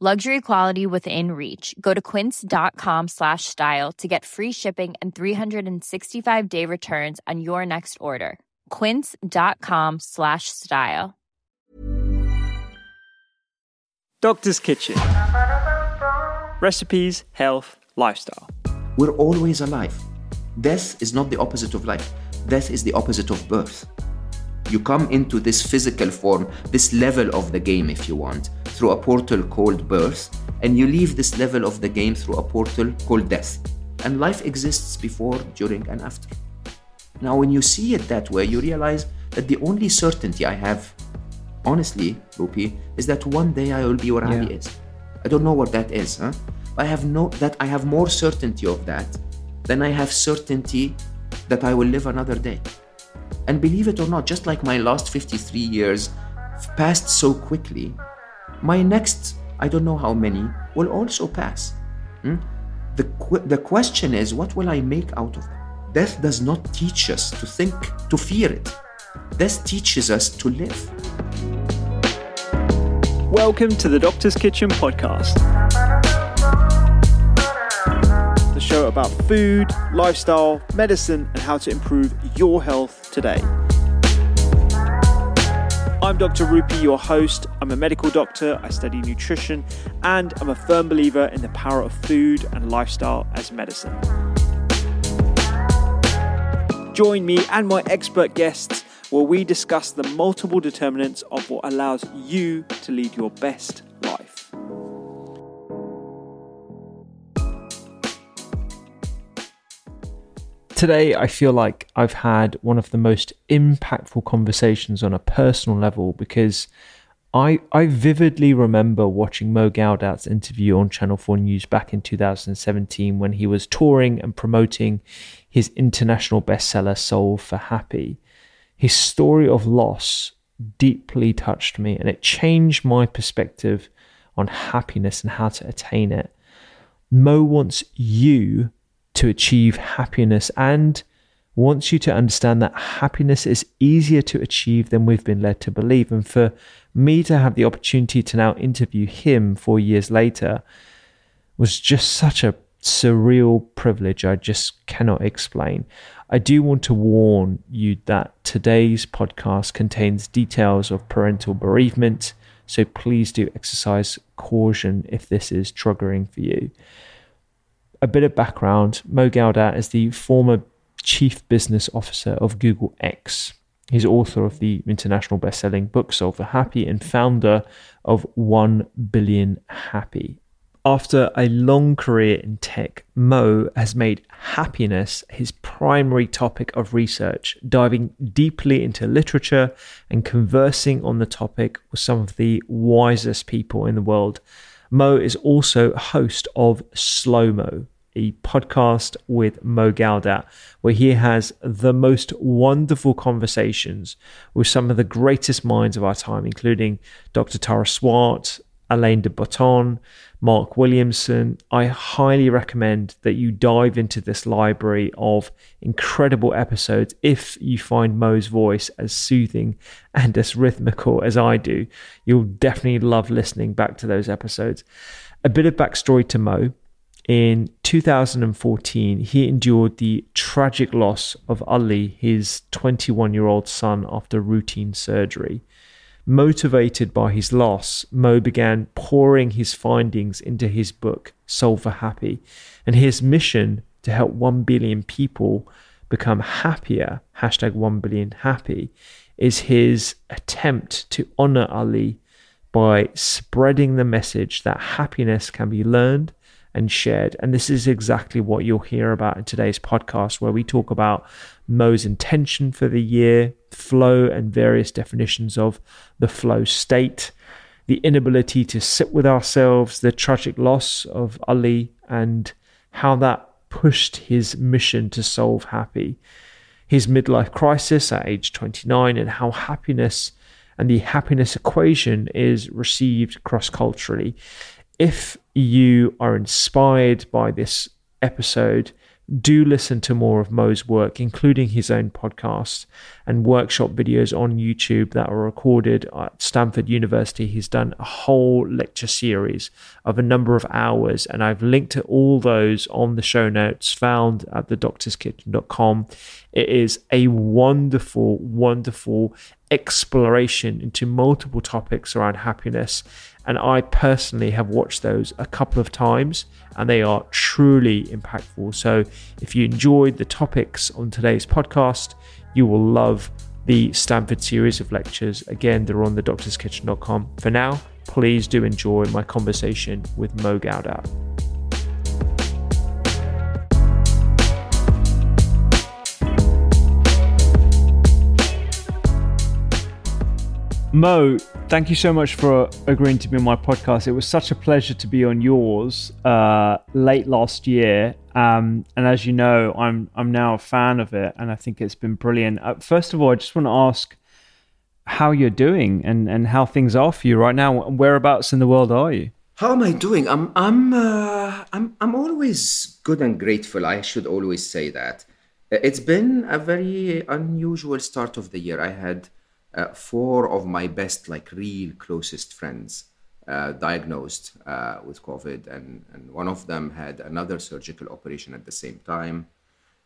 luxury quality within reach. Go to quince.com slash style to get free shipping and 365 day returns on your next order. quince.com slash style. Doctor's kitchen. Recipes health lifestyle. We're always alive. Death is not the opposite of life. Death is the opposite of birth. You come into this physical form, this level of the game, if you want, through a portal called birth, and you leave this level of the game through a portal called death. And life exists before, during, and after. Now, when you see it that way, you realize that the only certainty I have, honestly, Rupi, is that one day I will be where yeah. Ali is. I don't know what that is, huh? But I have no that I have more certainty of that than I have certainty that I will live another day. And believe it or not, just like my last 53 years passed so quickly, my next, I don't know how many, will also pass. Hmm? The, the question is, what will I make out of them? Death does not teach us to think, to fear it. Death teaches us to live. Welcome to the Doctor's Kitchen podcast The show about food, lifestyle, medicine, and how to improve your health today. I'm Dr. Rupi, your host. I'm a medical doctor, I study nutrition, and I'm a firm believer in the power of food and lifestyle as medicine. Join me and my expert guests where we discuss the multiple determinants of what allows you to lead your best life. Today, I feel like I've had one of the most impactful conversations on a personal level because I, I vividly remember watching Mo Gawdat's interview on Channel 4 News back in 2017 when he was touring and promoting his international bestseller, Solve for Happy. His story of loss deeply touched me and it changed my perspective on happiness and how to attain it. Mo wants you to achieve happiness and wants you to understand that happiness is easier to achieve than we've been led to believe. And for me to have the opportunity to now interview him four years later was just such a surreal privilege I just cannot explain. I do want to warn you that today's podcast contains details of parental bereavement, so please do exercise caution if this is triggering for you a bit of background Mo Gawdat is the former chief business officer of Google X. He's author of the international best-selling book Solve for Happy and founder of 1 Billion Happy. After a long career in tech, Mo has made happiness his primary topic of research, diving deeply into literature and conversing on the topic with some of the wisest people in the world Mo is also host of Slo Mo, a podcast with Mo Gawdat, where he has the most wonderful conversations with some of the greatest minds of our time, including Dr. Tara Swart, Alain de Botton, Mark Williamson. I highly recommend that you dive into this library of incredible episodes if you find Mo's voice as soothing and as rhythmical as I do. You'll definitely love listening back to those episodes. A bit of backstory to Mo. In 2014, he endured the tragic loss of Ali, his 21 year old son, after routine surgery. Motivated by his loss, Mo began pouring his findings into his book, Solve for Happy, and his mission to help 1 billion people become happier, hashtag 1 billion happy, is his attempt to honor Ali by spreading the message that happiness can be learned and shared. And this is exactly what you'll hear about in today's podcast, where we talk about Mo's intention for the year, flow, and various definitions of the flow state, the inability to sit with ourselves, the tragic loss of Ali, and how that pushed his mission to solve happy, his midlife crisis at age 29, and how happiness and the happiness equation is received cross culturally. If you are inspired by this episode, do listen to more of Mo's work, including his own podcast and workshop videos on YouTube that are recorded at Stanford University. He's done a whole lecture series of a number of hours, and I've linked to all those on the show notes found at thedoctorskitchen.com. It is a wonderful, wonderful exploration into multiple topics around happiness. And I personally have watched those a couple of times and they are truly impactful. So if you enjoyed the topics on today's podcast, you will love the Stanford series of lectures. Again, they're on thedoctorskitchen.com. For now, please do enjoy my conversation with Mo. Mo, thank you so much for agreeing to be on my podcast. It was such a pleasure to be on yours uh, late last year, um, and as you know, I'm I'm now a fan of it, and I think it's been brilliant. Uh, first of all, I just want to ask how you're doing and, and how things are for you right now. Whereabouts in the world are you? How am I doing? I'm I'm uh, I'm I'm always good and grateful. I should always say that. It's been a very unusual start of the year. I had uh, four of my best, like real closest friends uh, diagnosed uh, with COVID, and, and one of them had another surgical operation at the same time.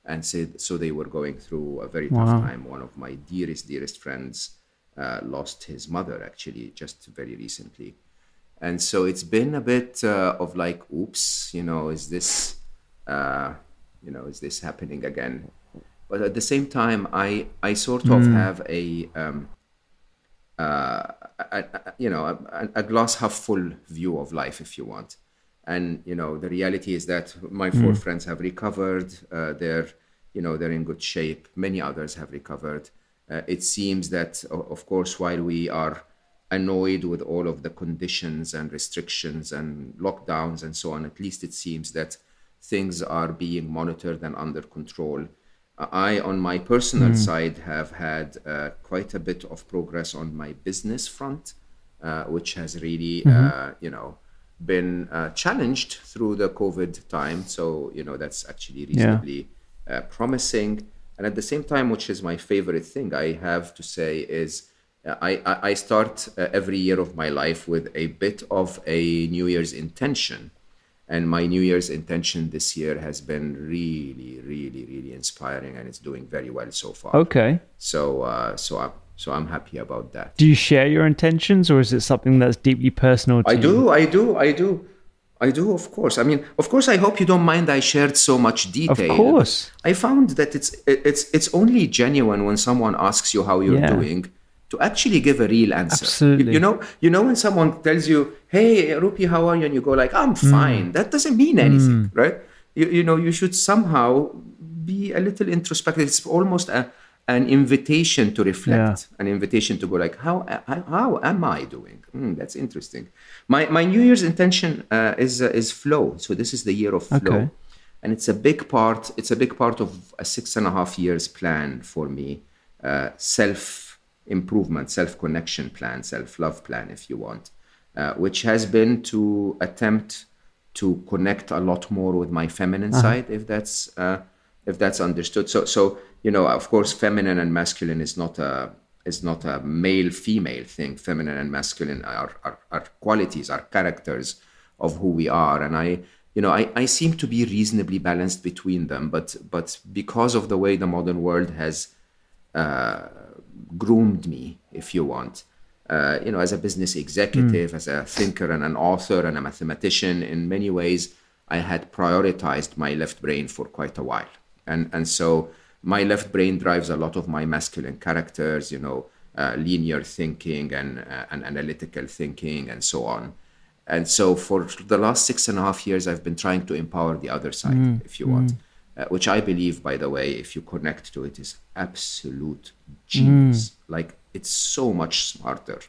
And said, so they were going through a very tough time. One of my dearest, dearest friends uh, lost his mother actually just very recently. And so it's been a bit uh, of like, oops, you know, is this, uh, you know, is this happening again? But at the same time, I I sort of mm. have a, um, uh, a, a, you know a, a, glass half full view of life, if you want. And you know the reality is that my four mm. friends have recovered. Uh, they're you know they're in good shape. Many others have recovered. Uh, it seems that of course while we are annoyed with all of the conditions and restrictions and lockdowns and so on, at least it seems that things are being monitored and under control I, on my personal mm. side, have had uh, quite a bit of progress on my business front, uh, which has really, mm-hmm. uh, you know, been uh, challenged through the COVID time. So, you know, that's actually reasonably yeah. Uh, promising. And at the same time, which is my favorite thing, I have to say, is uh, I, I start every year of my life with a bit of a New Year's intention and my new year's intention this year has been really really really inspiring and it's doing very well so far okay so uh, so i'm so i'm happy about that do you share your intentions or is it something that's deeply personal i do i do i do I do, of course. I mean, of course. I hope you don't mind. I shared so much detail. Of course. I found that it's it's it's only genuine when someone asks you how you're yeah. doing, to actually give a real answer. Absolutely. You, you, know, you know when someone tells you, "Hey, Rupi, how are you?" and you go like, "I'm hmm. fine." Mm. That doesn't mean anything, mm. right? You, you know, you should somehow be a little introspective. It's almost a an invitation to reflect, yeah. an invitation to go like, "How how, how am I doing?" Mm, that's interesting. My my New Year's intention uh, is uh, is flow. So this is the year of flow. Okay. And it's a big part. It's a big part of a six and a half years plan for me. Uh, self improvement, self connection plan, self love plan, if you want, uh, which has been to attempt to connect a lot more with my feminine uh-huh. side, if that's uh, if that's understood. So, so you know, of course, feminine and masculine is not a is not a male female thing. Feminine and masculine are, are, are qualities, are characters of who we are, and I you know I, I seem to be reasonably balanced between them but but because of the way the modern world has uh, groomed me, if you want. Uh, you know, as a business executive, mm. as a thinker and an author and a mathematician, in many ways, I had prioritized my left brain for quite a while. And, and so my left brain drives a lot of my masculine characters, you know, uh, linear thinking and, uh, and analytical thinking and so on. And so for the last six and a half years, I've been trying to empower the other side, mm. if you want, mm. Uh, which I believe, by the way, if you connect to it, is absolute genius. Mm. Like it's so much smarter.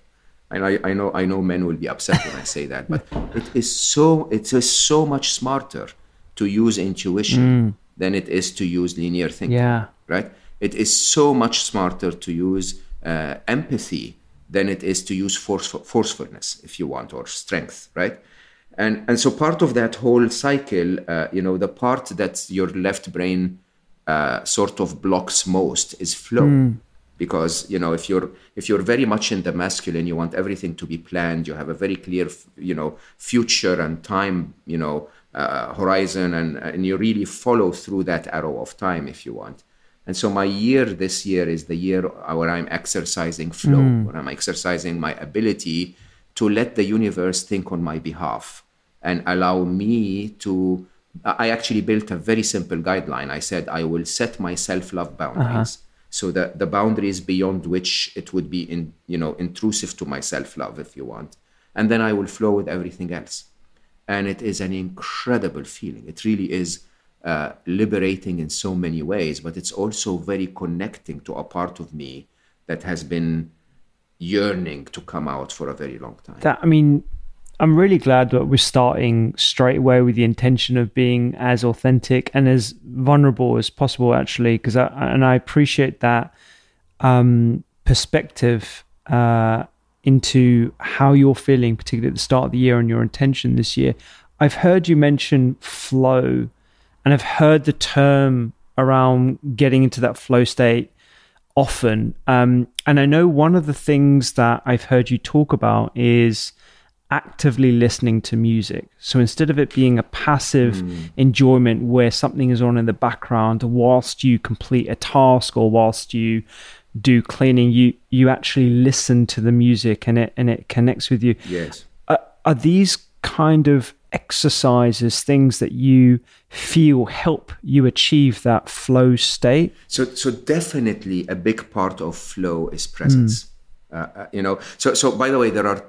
And I, I know I know men will be upset when I say that, but it is so it is so much smarter to use intuition mm. than it is to use linear thinking. Yeah. Right. It is so much smarter to use uh, empathy than it is to use forceful, forcefulness, if you want, or strength, right? And and so part of that whole cycle, uh, you know, the part that your left brain uh, sort of blocks most is flow. Mm. Because you know, if you're if you're very much in the masculine, you want everything to be planned. You have a very clear, you know, future and time, you know, uh, horizon, and and you really follow through that arrow of time, if you want. And so my year this year is the year where I'm exercising flow, mm. where I'm exercising my ability to let the universe think on my behalf and allow me to. I actually built a very simple guideline. I said I will set my self-love boundaries. Uh-huh. So that the boundaries beyond which it would be in, you know, intrusive to my self-love, if you want, and then I will flow with everything else, and it is an incredible feeling. It really is uh, liberating in so many ways, but it's also very connecting to a part of me that has been yearning to come out for a very long time. That I mean, I'm really glad that we're starting straight away with the intention of being as authentic and as vulnerable as possible, actually, because I and I appreciate that um, perspective uh, into how you're feeling, particularly at the start of the year and your intention this year. I've heard you mention flow and I've heard the term around getting into that flow state often. Um, and I know one of the things that I've heard you talk about is actively listening to music. So instead of it being a passive mm. enjoyment where something is on in the background whilst you complete a task or whilst you do cleaning, you you actually listen to the music and it and it connects with you. Yes. Uh, are these kind of exercises, things that you feel help you achieve that flow state? So, so definitely a big part of flow is presence. Mm. Uh, uh, you know, so so by the way, there are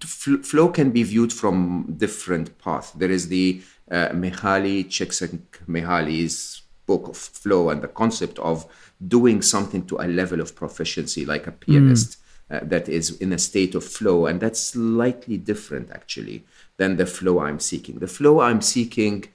flow can be viewed from different paths. There is the uh, Mihaly Csikszentmihalyi's book of flow and the concept of doing something to a level of proficiency, like a pianist. Mm. Uh, that is in a state of flow, and that's slightly different actually than the flow I'm seeking. The flow I'm seeking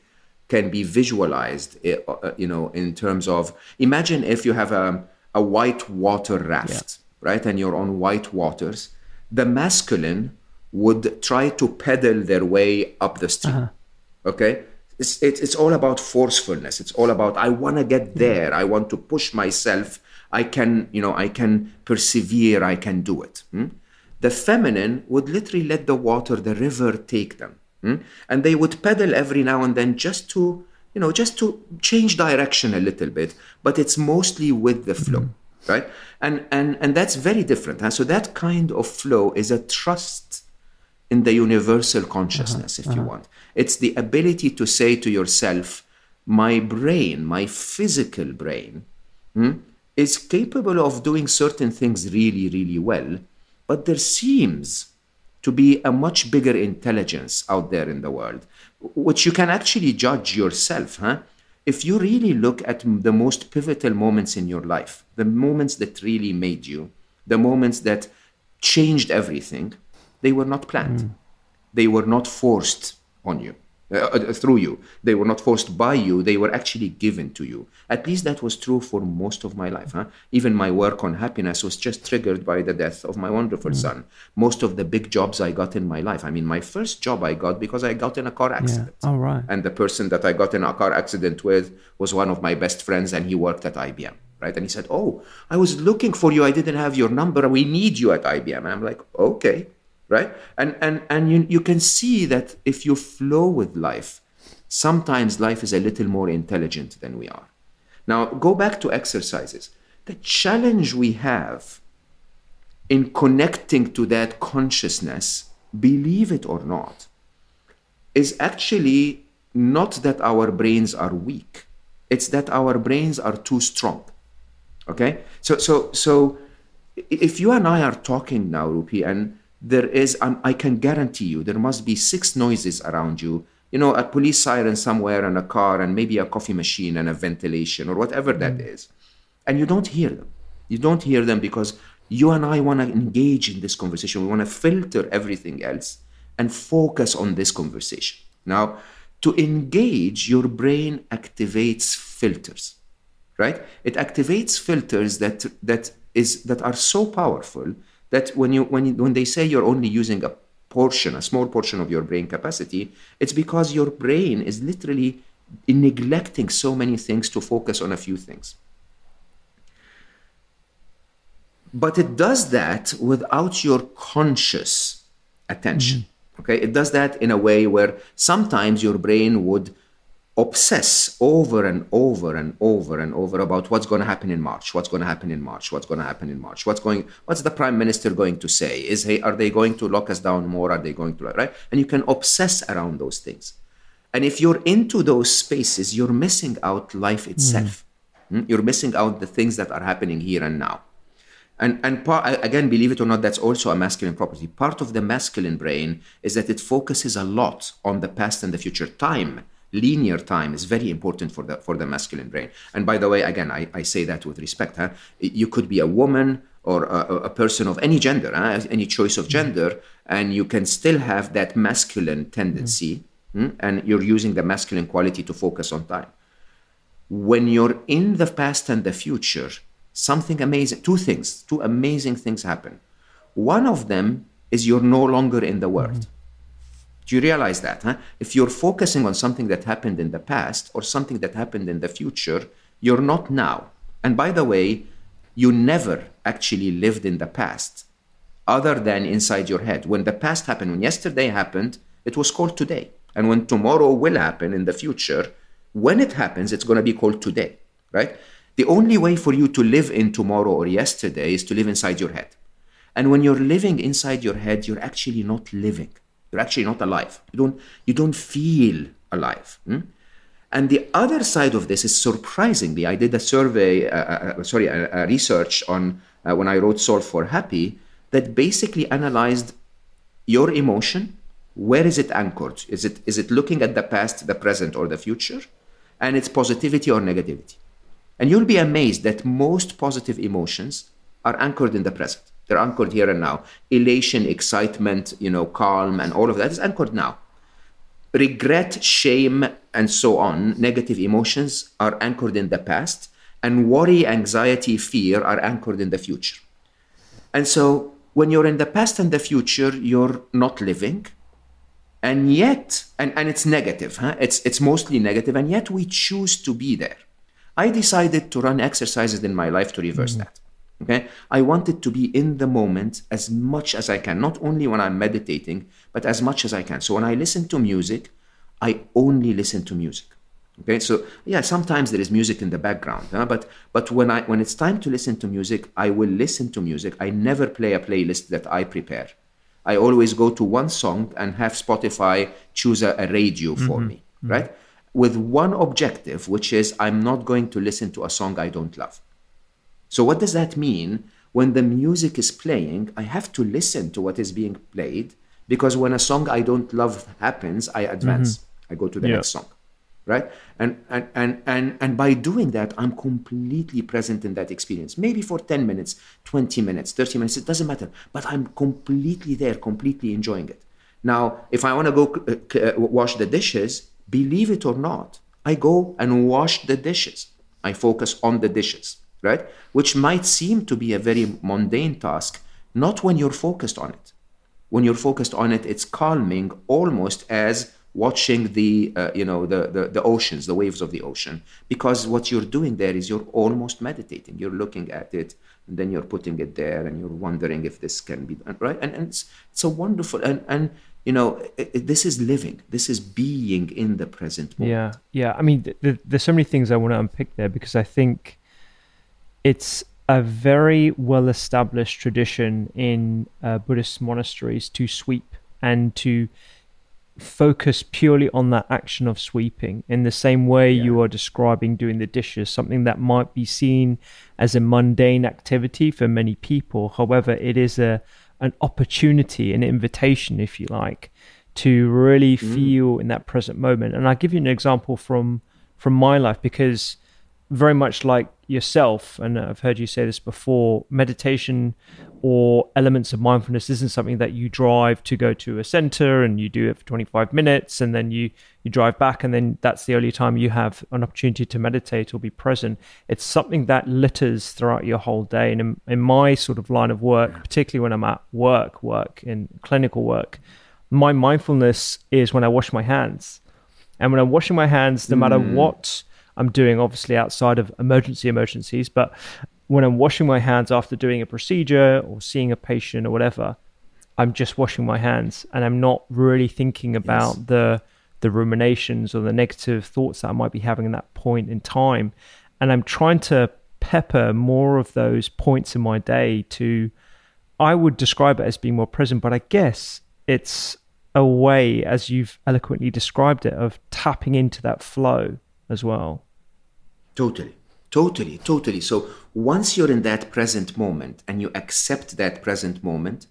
can be visualized, eh, uh, you know, in terms of imagine if you have a, a white water raft, yeah. right, and you're on white waters. The masculine would try to pedal their way up the stream. Uh-huh. Okay, it's, it's, it's all about forcefulness. It's all about I want to get there. I want to push myself. I can, you know, I can persevere. I can do it. Hmm? the feminine would literally let the water, the river, take them. Hmm? And they would pedal every now and then just to, you know, just to change direction a little bit, but it's mostly with the flow. Mm-hmm. Right. And and and that's very different. Huh? So that kind of flow is a trust in the universal consciousness, uh-huh. if uh-huh. you want. It's the ability to say to yourself, my brain, my physical brain, hmm, is capable of doing certain things really, really well but there seems to be a much bigger intelligence out there in the world, which you can actually judge yourself. Huh? If you really look at the most pivotal moments in your life, the moments that really made you, the moments that changed everything, they were not planned. Mm. They were not forced on you. Uh, uh, through you. They were not forced by you, they were actually given to you. At least that was true for most of my life. Huh? Even my work on happiness was just triggered by the death of my wonderful mm. son. Most of the big jobs I got in my life, I mean, my first job I got because I got in a car accident. Yeah. Oh, right. And the person that I got in a car accident with was one of my best friends, and he worked at IBM. Right? And he said, Oh, I was looking for you. I didn't have your number. We need you at IBM. And I'm like, Okay right and and and you, you can see that if you flow with life sometimes life is a little more intelligent than we are now go back to exercises the challenge we have in connecting to that consciousness believe it or not is actually not that our brains are weak, it's that our brains are too strong. Okay? So, so, so if you and I are talking now, Rupi, and there is, um, I can guarantee you, there must be six noises around you. You know, a police siren somewhere and a car and maybe a coffee machine and a ventilation or whatever that mm. is. And you don't hear them. You don't hear them because you and I want to engage in this conversation. We want to filter everything else and focus on this conversation. Now, to engage, your brain activates filters, right? It activates filters that that is that are so powerful that when you when you, when they say you're only using a portion, a small portion of your brain capacity, it's because your brain is literally neglecting so many things to focus on a few things. But it does that without your conscious attention. Mm-hmm. Okay, it does that in a way where sometimes your brain would obsess over and over and over and over about what's going to happen in March, what's going to happen in March, what's going to happen in March, what's going, what's the prime minister going to say? Is he, are they going to lock us down more? Are they going to, right? And you can obsess around those things. And if you're into those spaces, you're missing out life itself. Mm. You're missing out the things that are happening here and now. And, and part, again, believe it or not, that's also a masculine property. Part of the masculine brain is that it focuses a lot on the past and the future. Time linear time is very important for the for the masculine brain. And by the way, again, I, I say that with respect. Huh? You could be a woman or a, a person of any gender, huh? any choice of gender, and you can still have that masculine tendency, mm-hmm. and you're using the masculine quality to focus on time. When you're in the past and the future, something amazing, two things, two amazing things happen. One of them is you're no longer in the world. Mm-hmm do you realize that? Huh? If you're focusing on something that happened in the past or something that happened in the future, you're not now. And by the way, you never actually lived in the past other than inside your head. When the past happened, when yesterday happened, it was called today. And when tomorrow will happen in the future, when it happens, it's going to be called today, right? The only way for you to live in tomorrow or yesterday is to live inside your head. And when you're living inside your head, you're actually not living. You're actually not alive. You don't, you don't feel alive. Hmm? And the other side of this is surprisingly, I did a survey, uh, uh, uh sorry, a, a, research on uh, when I wrote Solve for Happy that basically analyzed your emotion. Where is it anchored? Is it, is it looking at the past, the present, or the future? And its positivity or negativity. And you'll be amazed that most positive emotions are anchored in the present. They're anchored here and now. Elation, excitement, you know, calm, and all of that is anchored now. Regret, shame, and so on, negative emotions are anchored in the past, and worry, anxiety, fear are anchored in the future. And so when you're in the past and the future, you're not living. And yet, and, and it's negative, huh? it's, it's mostly negative, and yet we choose to be there. I decided to run exercises in my life to reverse mm-hmm. that. Okay, I want it to be in the moment as much as I can, not only when I'm meditating, but as much as I can. So when I listen to music, I only listen to music. Okay, so yeah, sometimes there is music in the background, huh? but but when I when it's time to listen to music, I will listen to music. I never play a playlist that I prepare. I always go to one song and have Spotify choose a, a radio for mm-hmm. me, right? With one objective, which is I'm not going to listen to a song I don't love. So, what does that mean? When the music is playing, I have to listen to what is being played because when a song I don't love happens, I advance. Mm-hmm. I go to the yeah. next song. Right? And, and and and and by doing that, I'm completely present in that experience. Maybe for 10 minutes, 20 minutes, 30 minutes, it doesn't matter. But I'm completely there, completely enjoying it. Now, if I want to go uh, uh, wash the dishes, believe it or not, I go and wash the dishes. I focus on the dishes right? Which might seem to be a very mundane task, not when you're focused on it. When you're focused on it, it's calming almost as watching the uh, you know the, the the oceans the waves of the ocean because what you're doing there is you're almost meditating you're looking at it and then you're putting it there and you're wondering if this can be done right and, and it's, it's a wonderful and and you know it, it, this is living this is being in the present moment. yeah yeah i mean th- th- there's so many things i want to unpick there because i think it's a very well established tradition in uh, Buddhist monasteries to sweep and to focus purely on that action of sweeping in the same way yeah. you are describing doing the dishes, something that might be seen as a mundane activity for many people. However, it is a an opportunity, an invitation, if you like, to really mm. feel in that present moment. And I'll give you an example from from my life because very much like yourself, and I've heard you say this before, meditation or elements of mindfulness isn't something that you drive to go to a center and you do it for 25 minutes and then you you drive back and then that's the only time you have an opportunity to meditate or be present. It's something that litters throughout your whole day. And in, in my sort of line of work particularly when i'm at work work in clinical work my mindfulness is when i wash my hands. And when i'm washing my hands no matter mm. what i'm doing obviously outside of emergency emergencies but when I'm washing my hands after doing a procedure or seeing a patient or whatever, I'm just washing my hands and I'm not really thinking about yes. the the ruminations or the negative thoughts that I might be having in that point in time. And I'm trying to pepper more of those points in my day to I would describe it as being more present, but I guess it's a way, as you've eloquently described it, of tapping into that flow as well. Totally. Totally, totally. So once you're in that present moment and you accept that present moment,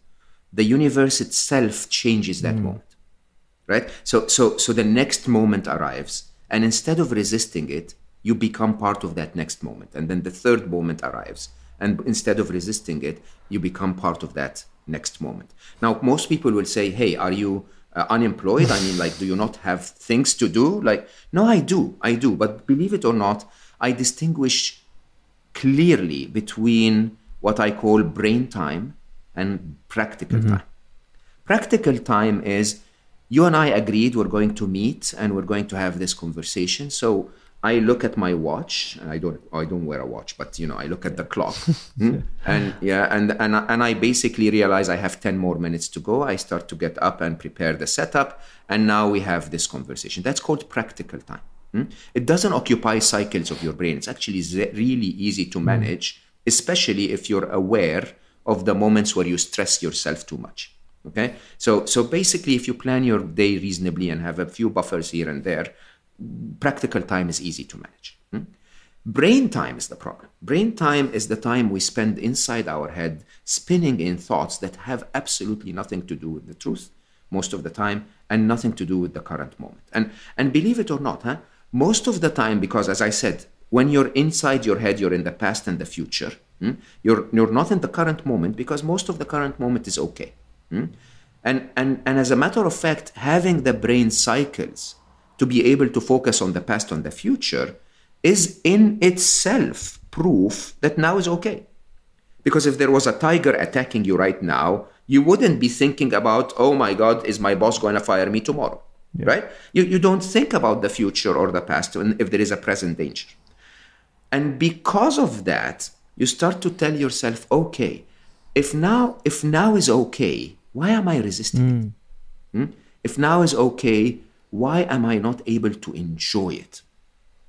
the universe itself changes that mm. moment. Right? So so so the next moment arrives and instead of resisting it, you become part of that next moment. And then the third moment arrives. And instead of resisting it, you become part of that next moment. Now, most people will say, Hey, are you uh, unemployed? I mean, like, do you not have things to do? Like, no, I do. I do. But believe it or not, I distinguish clearly between what I call brain time and practical mm-hmm. time. Practical time is you and I agreed we're going to meet and we're going to have this conversation. So I look at my watch. I don't. I don't wear a watch, but you know, I look at the clock, hmm? and yeah, and and and I basically realize I have ten more minutes to go. I start to get up and prepare the setup, and now we have this conversation. That's called practical time. Hmm? It doesn't occupy cycles of your brain. It's actually really easy to hmm. manage, especially if you're aware of the moments where you stress yourself too much. Okay, so so basically, if you plan your day reasonably and have a few buffers here and there, practical time is easy to manage. Hmm? Brain time is the problem. Brain time is the time we spend inside our head spinning in thoughts that have absolutely nothing to do with the truth most of the time and nothing to do with the current moment. And and believe it or not, huh? Most of the time, because as I said, when you're inside your head, you're in the past and the future. Hmm? You're, you're not in the current moment because most of the current moment is okay. Hmm? And, and, and as a matter of fact, having the brain cycles to be able to focus on the past and the future is in itself proof that now is okay. Because if there was a tiger attacking you right now, you wouldn't be thinking about, oh my God, is my boss going to fire me tomorrow? Yeah. right? You, you don't think about the future or the past if there is a present danger. And because of that, you start to tell yourself, okay, if now if now is okay, why am I resisting mm. it? Hmm? If now is okay, why am I not able to enjoy it?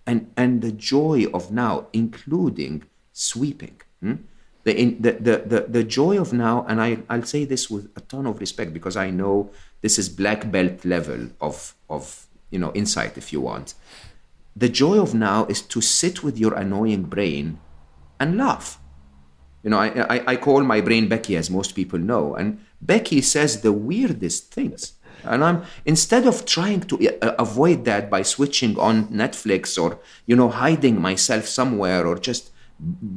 And and the joy of now, including sweeping. Hmm? The, in, the, the, the, the joy of now, and I, I'll say this with a ton of respect because I know this is black belt level of, of you know, insight, if you want. The joy of now is to sit with your annoying brain and laugh. You know, I, I, I call my brain Becky, as most people know, and Becky says the weirdest things. And I'm instead of trying to uh, avoid that by switching on Netflix or you know hiding myself somewhere or just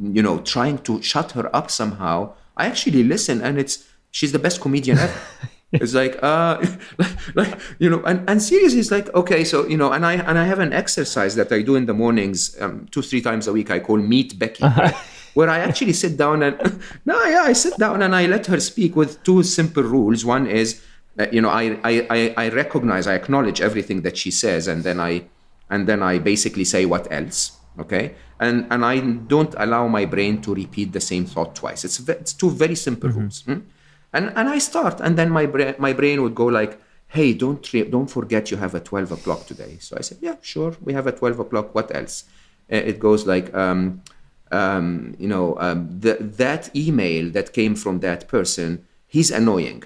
you know trying to shut her up somehow, I actually listen, and it's she's the best comedian ever. it's like uh like, like, you know and, and seriously it's like okay so you know and i and i have an exercise that i do in the mornings um, two three times a week i call meet becky uh-huh. where i actually sit down and no yeah i sit down and i let her speak with two simple rules one is that you know I, I i recognize i acknowledge everything that she says and then i and then i basically say what else okay and and i don't allow my brain to repeat the same thought twice it's it's two very simple mm-hmm. rules hmm? And, and I start, and then my, bra- my brain would go like, hey, don't, don't forget you have a 12 o'clock today. So I said, yeah, sure, we have a 12 o'clock. What else? It goes like, um, um, you know, um, the, that email that came from that person, he's annoying.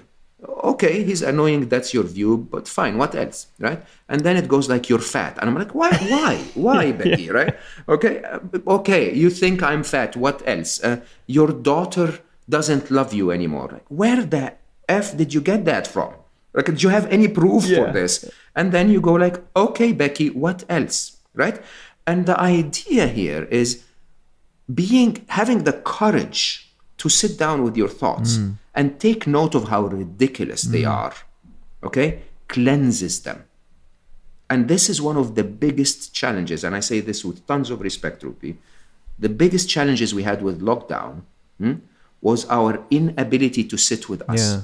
okay, he's annoying, that's your view, but fine, what else, right? And then it goes like, you're fat. And I'm like, why, why, why, Becky, yeah. right? Okay, uh, okay, you think I'm fat, what else? Uh, your daughter doesn't love you anymore. Like, where the F did you get that from? Like, do you have any proof yeah. for this? And then you go like, okay, Becky, what else, right? And the idea here is being, having the courage to sit down with your thoughts mm. and take note of how ridiculous mm. they are, okay, cleanses them. And this is one of the biggest challenges, and I say this with tons of respect, Rupi. The biggest challenges we had with lockdown hmm, was our inability to sit with us. Yeah.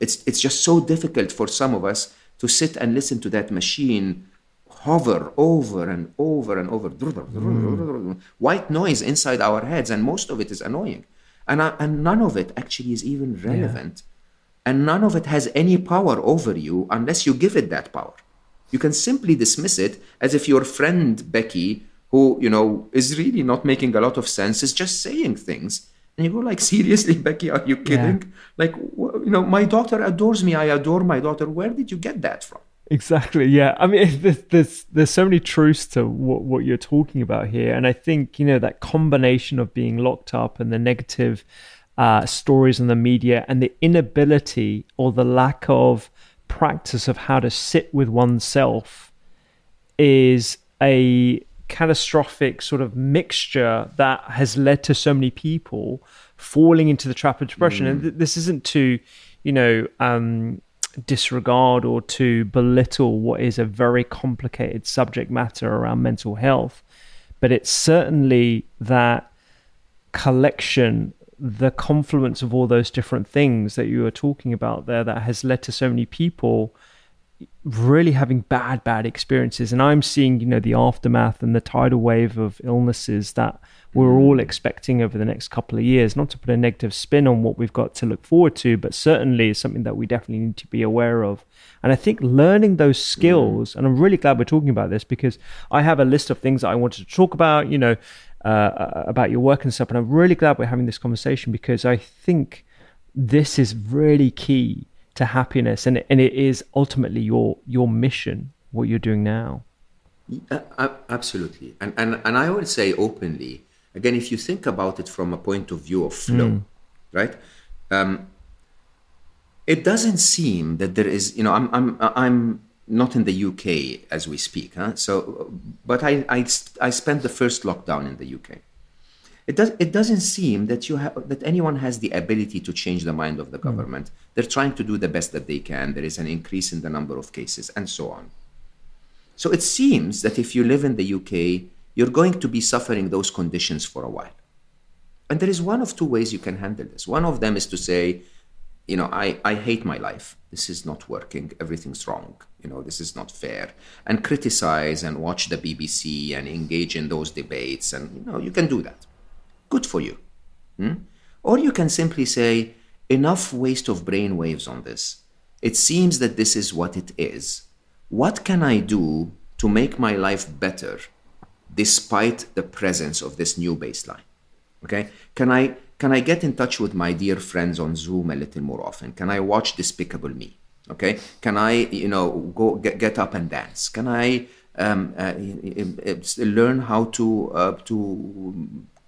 It's, it's just so difficult for some of us to sit and listen to that machine hover over and over and over. Mm. White noise inside our heads, and most of it is annoying and, uh, and none of it actually is even relevant yeah. and none of it has any power over you unless you give it that power you can simply dismiss it as if your friend becky who you know is really not making a lot of sense is just saying things and you go like seriously becky are you kidding yeah. like you know my daughter adores me i adore my daughter where did you get that from Exactly. Yeah. I mean, there's, there's there's so many truths to what what you're talking about here, and I think you know that combination of being locked up and the negative uh, stories in the media and the inability or the lack of practice of how to sit with oneself is a catastrophic sort of mixture that has led to so many people falling into the trap of depression. Mm. And th- this isn't to, you know, um, disregard or to belittle what is a very complicated subject matter around mental health, but it's certainly that collection, the confluence of all those different things that you were talking about there that has led to so many people really having bad bad experiences and i'm seeing you know the aftermath and the tidal wave of illnesses that we're mm. all expecting over the next couple of years. Not to put a negative spin on what we've got to look forward to, but certainly is something that we definitely need to be aware of. And I think learning those mm. skills, and I'm really glad we're talking about this because I have a list of things that I wanted to talk about, you know, uh, uh about your work and stuff. And I'm really glad we're having this conversation because I think this is really key to happiness, and and it is ultimately your your mission, what you're doing now. Absolutely, and and and I would say openly Again, if you think about it from a point of view of flow, mm. right? Um, it doesn't seem that there is, you know, I'm, I'm, I'm not in the UK as we speak, huh? So, but I, I, I spent the first lockdown in the UK. It does. It doesn't seem that you have that anyone has the ability to change the mind of the mm. government. Mm. They're trying to do the best that they can. There is an increase in the number of cases, and so on. So it seems that if you live in the UK, you're going to be suffering those conditions for a while. And there is one of two ways you can handle this. One of them is to say, you know, I, I hate my life. This is not working. Everything's wrong. You know, this is not fair. And criticize and watch the BBC and engage in those debates. And, you know, you can do that. Good for you. Hmm? Or you can simply say, enough waste of brain waves on this. It seems that this is what it is. What can I do to make my life better despite the presence of this new baseline. Okay? Can I can I get in touch with my dear friends on Zoom a little more often? Can I watch Despicable Me? Okay? Can I, you know, go get, get up and dance? Can I um, uh, learn how to uh, to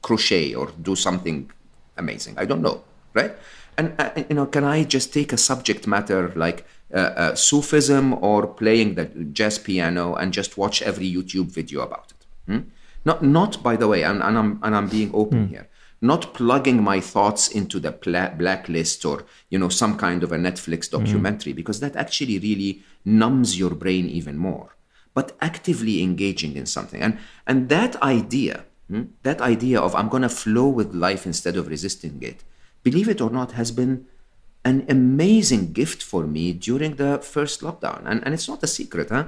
crochet or do something amazing? I don't know, right? And uh, you know, can I just take a subject matter like uh, uh, Sufism or playing the jazz piano and just watch every YouTube video about it? Hmm? Not, not by the way, and, and, I'm, and I'm being open mm. here, not plugging my thoughts into the pla- blacklist or you know some kind of a Netflix hmm. documentary mm. because that actually really numbs your brain even more. But actively engaging in something, and and that idea, hmm, that idea of I'm going to flow with life instead of resisting it, believe it or not, has been an amazing gift for me during the first lockdown, and and it's not a secret, huh?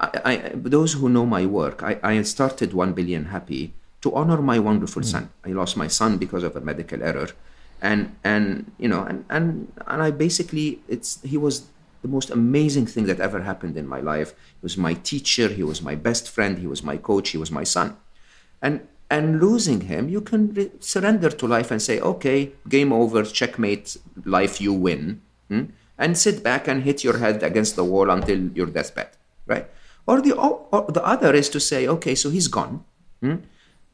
I, I, those who know my work, I, I started 1 Billion Happy to honor my wonderful mm. son. I lost my son because of a medical error. And, and you know, and, and, and I basically, it's, he was the most amazing thing that ever happened in my life. He was my teacher, he was my best friend, he was my coach, he was my son. And, and losing him, you can re- surrender to life and say, okay, game over, checkmate, life, you win. Hmm? and sit back and hit your head against the wall until your deathbed, right? Or the, or the other is to say, okay, so he's gone, hmm?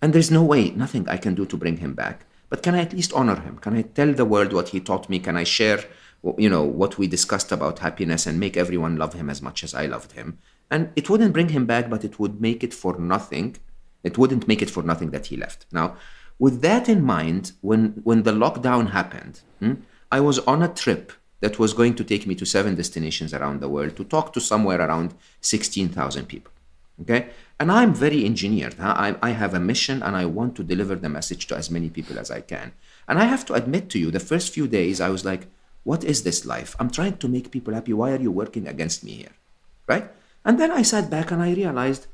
and there's no way, nothing I can do to bring him back. But can I at least honor him? Can I tell the world what he taught me? Can I share, you know, what we discussed about happiness and make everyone love him as much as I loved him? And it wouldn't bring him back, but it would make it for nothing. It wouldn't make it for nothing that he left. Now, with that in mind, when when the lockdown happened, hmm, I was on a trip that was going to take me to seven destinations around the world to talk to somewhere around 16,000 people. Okay? And I'm very engineered. Huh? I, I have a mission and I want to deliver the message to as many people as I can. And I have to admit to you, the first few days, I was like, what is this life? I'm trying to make people happy. Why are you working against me here? Right? And then I sat back and I realized,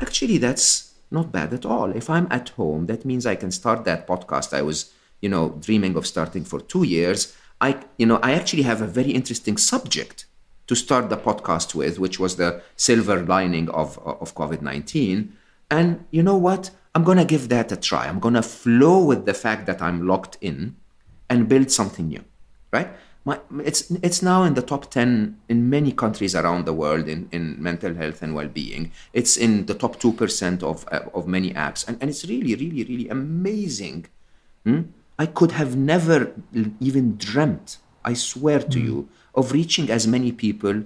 actually, that's not bad at all. If I'm at home, that means I can start that podcast I was, you know, dreaming of starting for two years I, you know, I actually have a very interesting subject to start the podcast with, which was the silver lining of, of COVID 19. And you know what? I'm going to give that a try. I'm going to flow with the fact that I'm locked in and build something new, right? My, it's, it's now in the top 10 in many countries around the world in, in mental health and well being. It's in the top 2% of, of many apps. And, and it's really, really, really amazing hmm? I could have never even dreamt, I swear to mm. you, of reaching as many people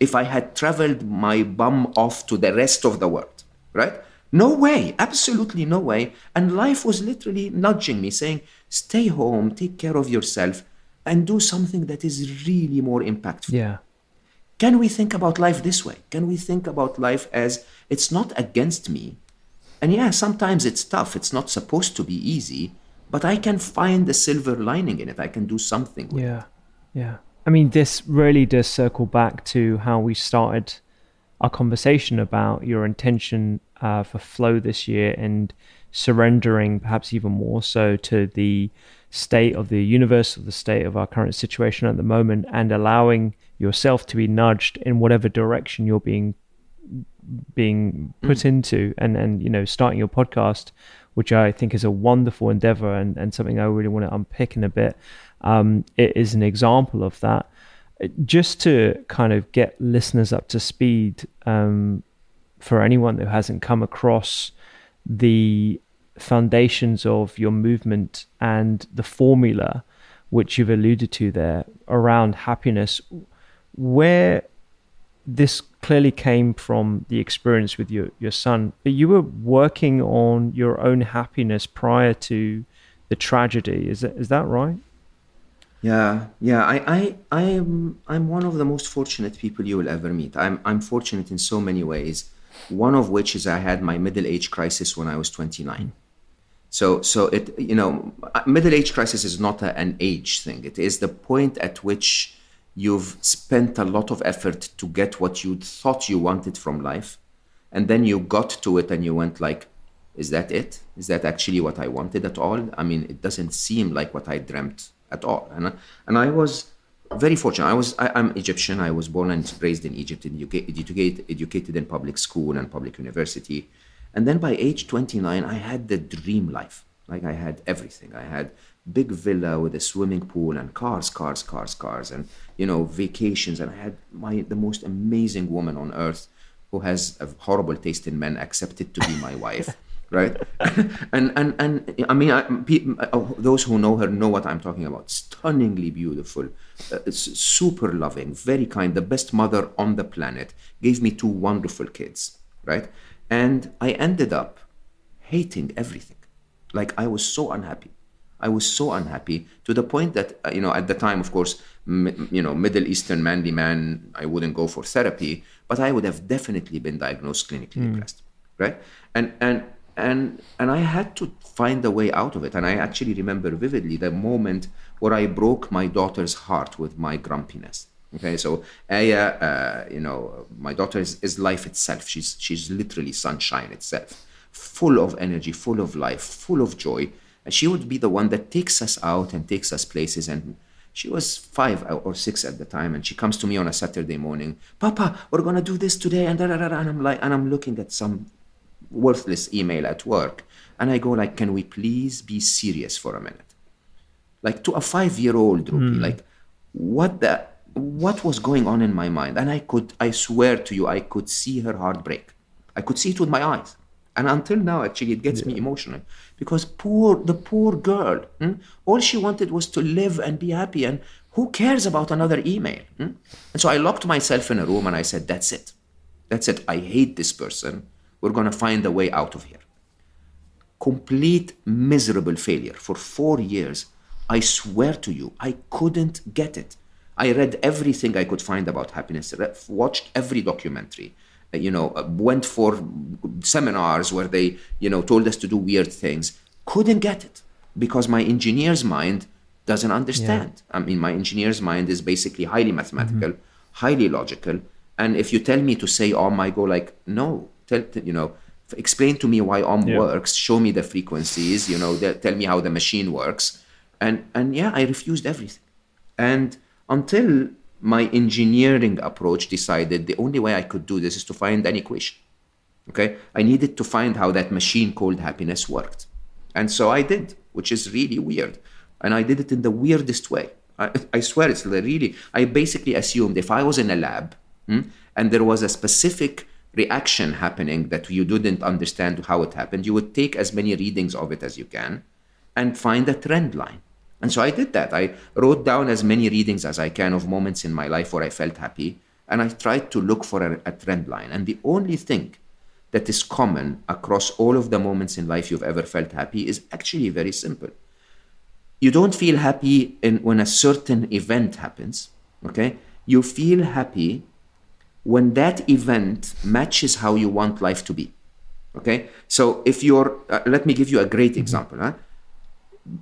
if I had traveled my bum off to the rest of the world, right? No way, absolutely no way. And life was literally nudging me, saying, stay home, take care of yourself, and do something that is really more impactful. Yeah. Can we think about life this way? Can we think about life as it's not against me? And yeah, sometimes it's tough. It's not supposed to be easy but I can find the silver lining in it. I can do something. yeah, it. yeah. I mean, this really does circle back to how we started our conversation about your intention uh, for flow this year and surrendering, perhaps even more so, to the state of the universe, or the state of our current situation at the moment, and allowing yourself to be nudged in whatever direction you're being being put mm. into, and and you know, starting your podcast which I think is a wonderful endeavor and, and something I really want to unpick in a bit. Um, it is an example of that. Just to kind of get listeners up to speed um, for anyone who hasn't come across the foundations of your movement and the formula which you've alluded to there around happiness, where this clearly came from the experience with your, your son, but you were working on your own happiness prior to the tragedy. Is that, is that right? Yeah, yeah. I, I, I am, I'm one of the most fortunate people you will ever meet. I'm, I'm fortunate in so many ways. One of which is I had my middle age crisis when I was 29. So, so it, you know, middle age crisis is not a, an age thing. It is the point at which you've spent a lot of effort to get what you thought you wanted from life and then you got to it and you went like is that it is that actually what i wanted at all i mean it doesn't seem like what i dreamt at all and, and i was very fortunate. I was I, am egyptian. I was born and raised in egypt educated, educated in public school and public university. And then by age 29 i had the dream life. Like i had everything. I had big villa with a swimming pool and cars, cars, cars, cars, and you know vacations. And I had my the most amazing woman on earth who has a horrible taste in men accepted to be my wife. Right? And and and i mean I, uh, those who know her know what i'm talking about. Stunningly beautiful uh, super loving very kind the best mother on the planet. Gave me two wonderful kids right? And i ended up hating everything. Like i was so unhappy. I was so unhappy to the point that uh, you know at the time, of course, m- you know, Middle Eastern manly man, I wouldn't go for therapy, but I would have definitely been diagnosed clinically mm. depressed, right? And and and and I had to find a way out of it. And I actually remember vividly the moment where I broke my daughter's heart with my grumpiness. Okay, so Aya, uh, you know, my daughter is, is life itself. She's she's literally sunshine itself, full of energy, full of life, full of joy and she would be the one that takes us out and takes us places. And she was five or six at the time. And she comes to me on a Saturday morning, Papa, we're to do this today. And, and I'm like, and I'm looking at some worthless email at work. And I go like, can we please be serious for a minute? Like to a five-year-old, mm. like what the what was going on in my mind? And I could, I swear to you, I could see her heartbreak. I could see it with my eyes. And until now, actually, it gets yeah. me emotional because poor, the poor girl, hmm? all she wanted was to live and be happy. And who cares about another email? Hmm? And so I locked myself in a room and I said, that's it. That's it. I hate this person. We're going to find a way out of here. Complete miserable failure for four years. I swear to you, I couldn't get it. I read everything I could find about happiness, watched every documentary, uh, you know, uh, went for seminars where they, you know, told us to do weird things. Couldn't get it because my engineer's mind doesn't understand. Yeah. I mean, my engineer's mind is basically highly mathematical, mm-hmm. highly logical. And if you tell me to say Om, I go like, no, tell, you know, explain to me why Om yeah. works, show me the frequencies, you know, tell me how the machine works. And, and yeah, I refused everything. And until my engineering approach decided the only way I could do this is to find an equation. Okay, I needed to find how that machine called happiness worked. And so I did, which is really weird. And I did it in the weirdest way. I, I swear it's really, I basically assumed if I was in a lab hmm, and there was a specific reaction happening that you didn't understand how it happened, you would take as many readings of it as you can and find a trend line. And so I did that. I wrote down as many readings as I can of moments in my life where I felt happy, and I tried to look for a, a, trend line. And the only thing that is common across all of the moments in life you've ever felt happy is actually very simple. You don't feel happy in, when a certain event happens, okay? You feel happy when that event matches how you want life to be, okay? So if you're, uh, let me give you a great example. Huh?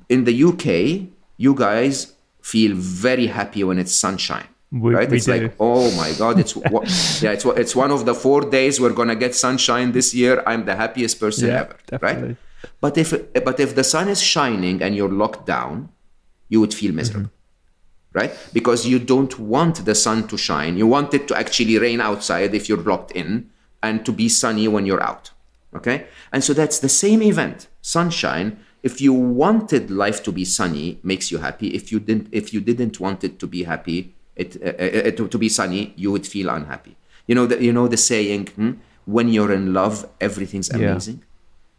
in the UK, you guys feel very happy when it's sunshine. We, right? We it's do. like, oh my God, it's yeah, it's it's one of the four days we're gonna get sunshine this year. I'm the happiest person yeah, ever, definitely. right? But if but if the sun is shining and you're locked down, you would feel miserable, mm-hmm. Right? Because you don't want the sun to shine. You want it to actually rain outside if you're locked in, and to be sunny when you're out. Okay, and so that's the same event, sunshine if you wanted life to be sunny makes you happy if you didn't if you didn't want it to be happy it uh, uh, uh, to, to, be sunny you would feel unhappy you know the, you know the saying hmm? when you're in love everything's amazing yeah.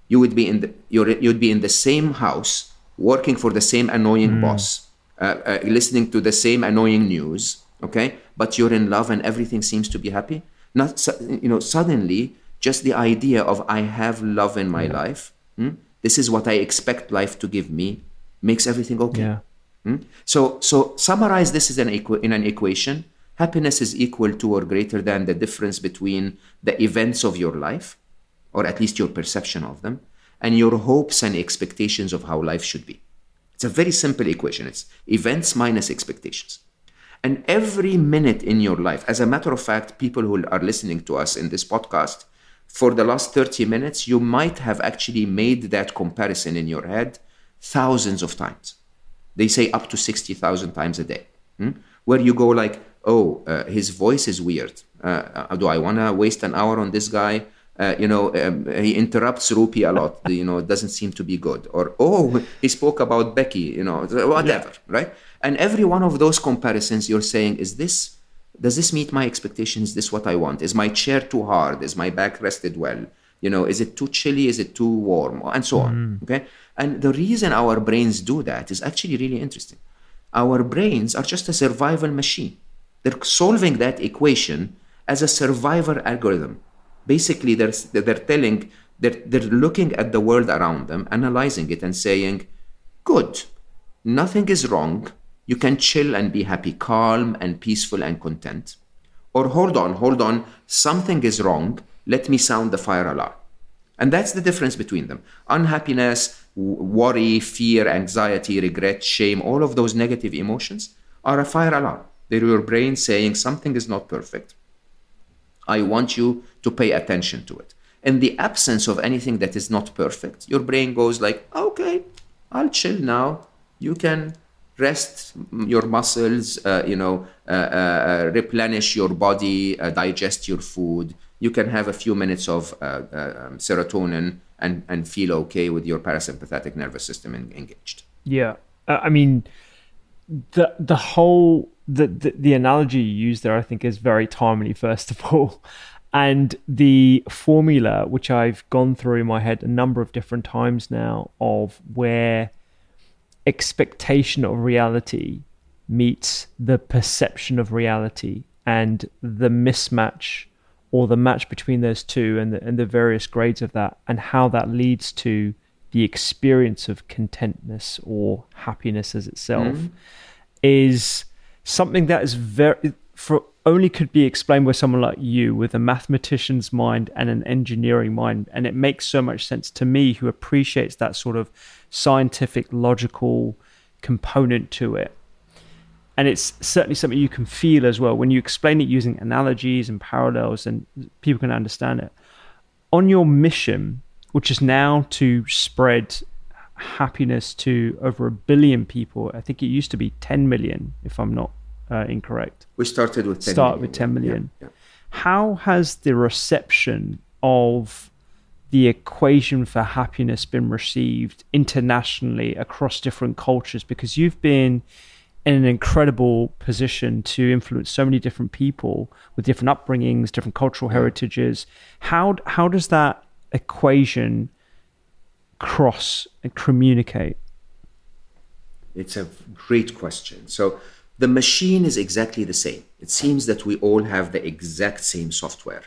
you would be in the you're, you'd be in the same house working for the same annoying mm. boss uh, uh, listening to the same annoying news okay but you're in love and everything seems to be happy not you know suddenly just the idea of i have love in my yeah. life hmm? this is what I expect life to give me, makes everything okay. Yeah. Hmm? So, so summarize this as an equ- in an equation. Happiness is equal to or greater than the difference between the events of your life, or at least your perception of them, and your hopes and expectations of how life should be. It's a very simple equation. It's events minus expectations. And every minute in your life, as a matter of fact, people who are listening to us in this podcast, for the last 30 minutes, you might have actually made that comparison in your head thousands of times. They say up to 60,000 times a day, hmm? where you go like, oh, uh, his voice is weird. Uh, uh do I want to waste an hour on this guy? Uh, you know, um, he interrupts Rupi a lot. You know, it doesn't seem to be good. Or oh, he spoke about Becky. You know, whatever, yeah. right? And every one of those comparisons, you're saying, is this does this meet my expectations? Is this what I want? Is my chair too hard? Is my back rested well? You know, is it too chilly? Is it too warm? And so on. Mm. Okay. And the reason our brains do that is actually really interesting. Our brains are just a survival machine. They're solving that equation as a survivor algorithm. Basically, they're, they're telling, they're, they're looking at the world around them, analyzing it, and saying, good, nothing is wrong you can chill and be happy, calm and peaceful and content. Or hold on, hold on, something is wrong, let me sound the fire alarm. And that's the difference between them. Unhappiness, worry, fear, anxiety, regret, shame, all of those negative emotions are a fire alarm. They're your brain saying something is not perfect. I want you to pay attention to it. In the absence of anything that is not perfect, your brain goes like, okay, I'll chill now. You can rest your muscles, uh, you know, uh, uh, replenish your body, digest your food. You can have a few minutes of um, serotonin and, and feel okay with your parasympathetic nervous system engaged. Yeah. I mean, the the whole the, the the analogy you use there, I think, is very timely. First of all, and the formula, which I've gone through in my head a number of different times now, of where expectation of reality meets the perception of reality and the mismatch or the match between those two and the, and the various grades of that and how that leads to the experience of contentness or happiness as itself mm-hmm. is something that is very for only could be explained by someone like you with a mathematician's mind and an engineering mind and it makes so much sense to me who appreciates that sort of scientific logical component to it. And it's certainly something you can feel as well when you explain it using analogies and parallels and people can understand it. On your mission which is now to spread happiness to over a billion people i think it used to be 10 million if i'm not uh, incorrect we started with 10 start million, with 10 million yeah, yeah. how has the reception of the equation for happiness been received internationally across different cultures because you've been in an incredible position to influence so many different people with different upbringings, different cultural heritages. How how does that equation cross and communicate? It's a great question. So the machine is exactly the same. It seems that we all have the exact same software.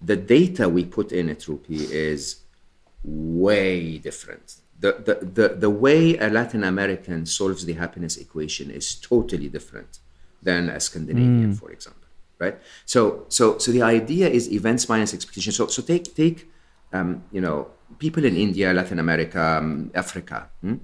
The data we put in it, Rupi, is way different the, the, the, the way a Latin American solves the happiness equation is totally different than a Scandinavian, mm. for example. Right. So so so the idea is events minus expectation. So so take take um, you know people in India, Latin America, um, Africa, hmm,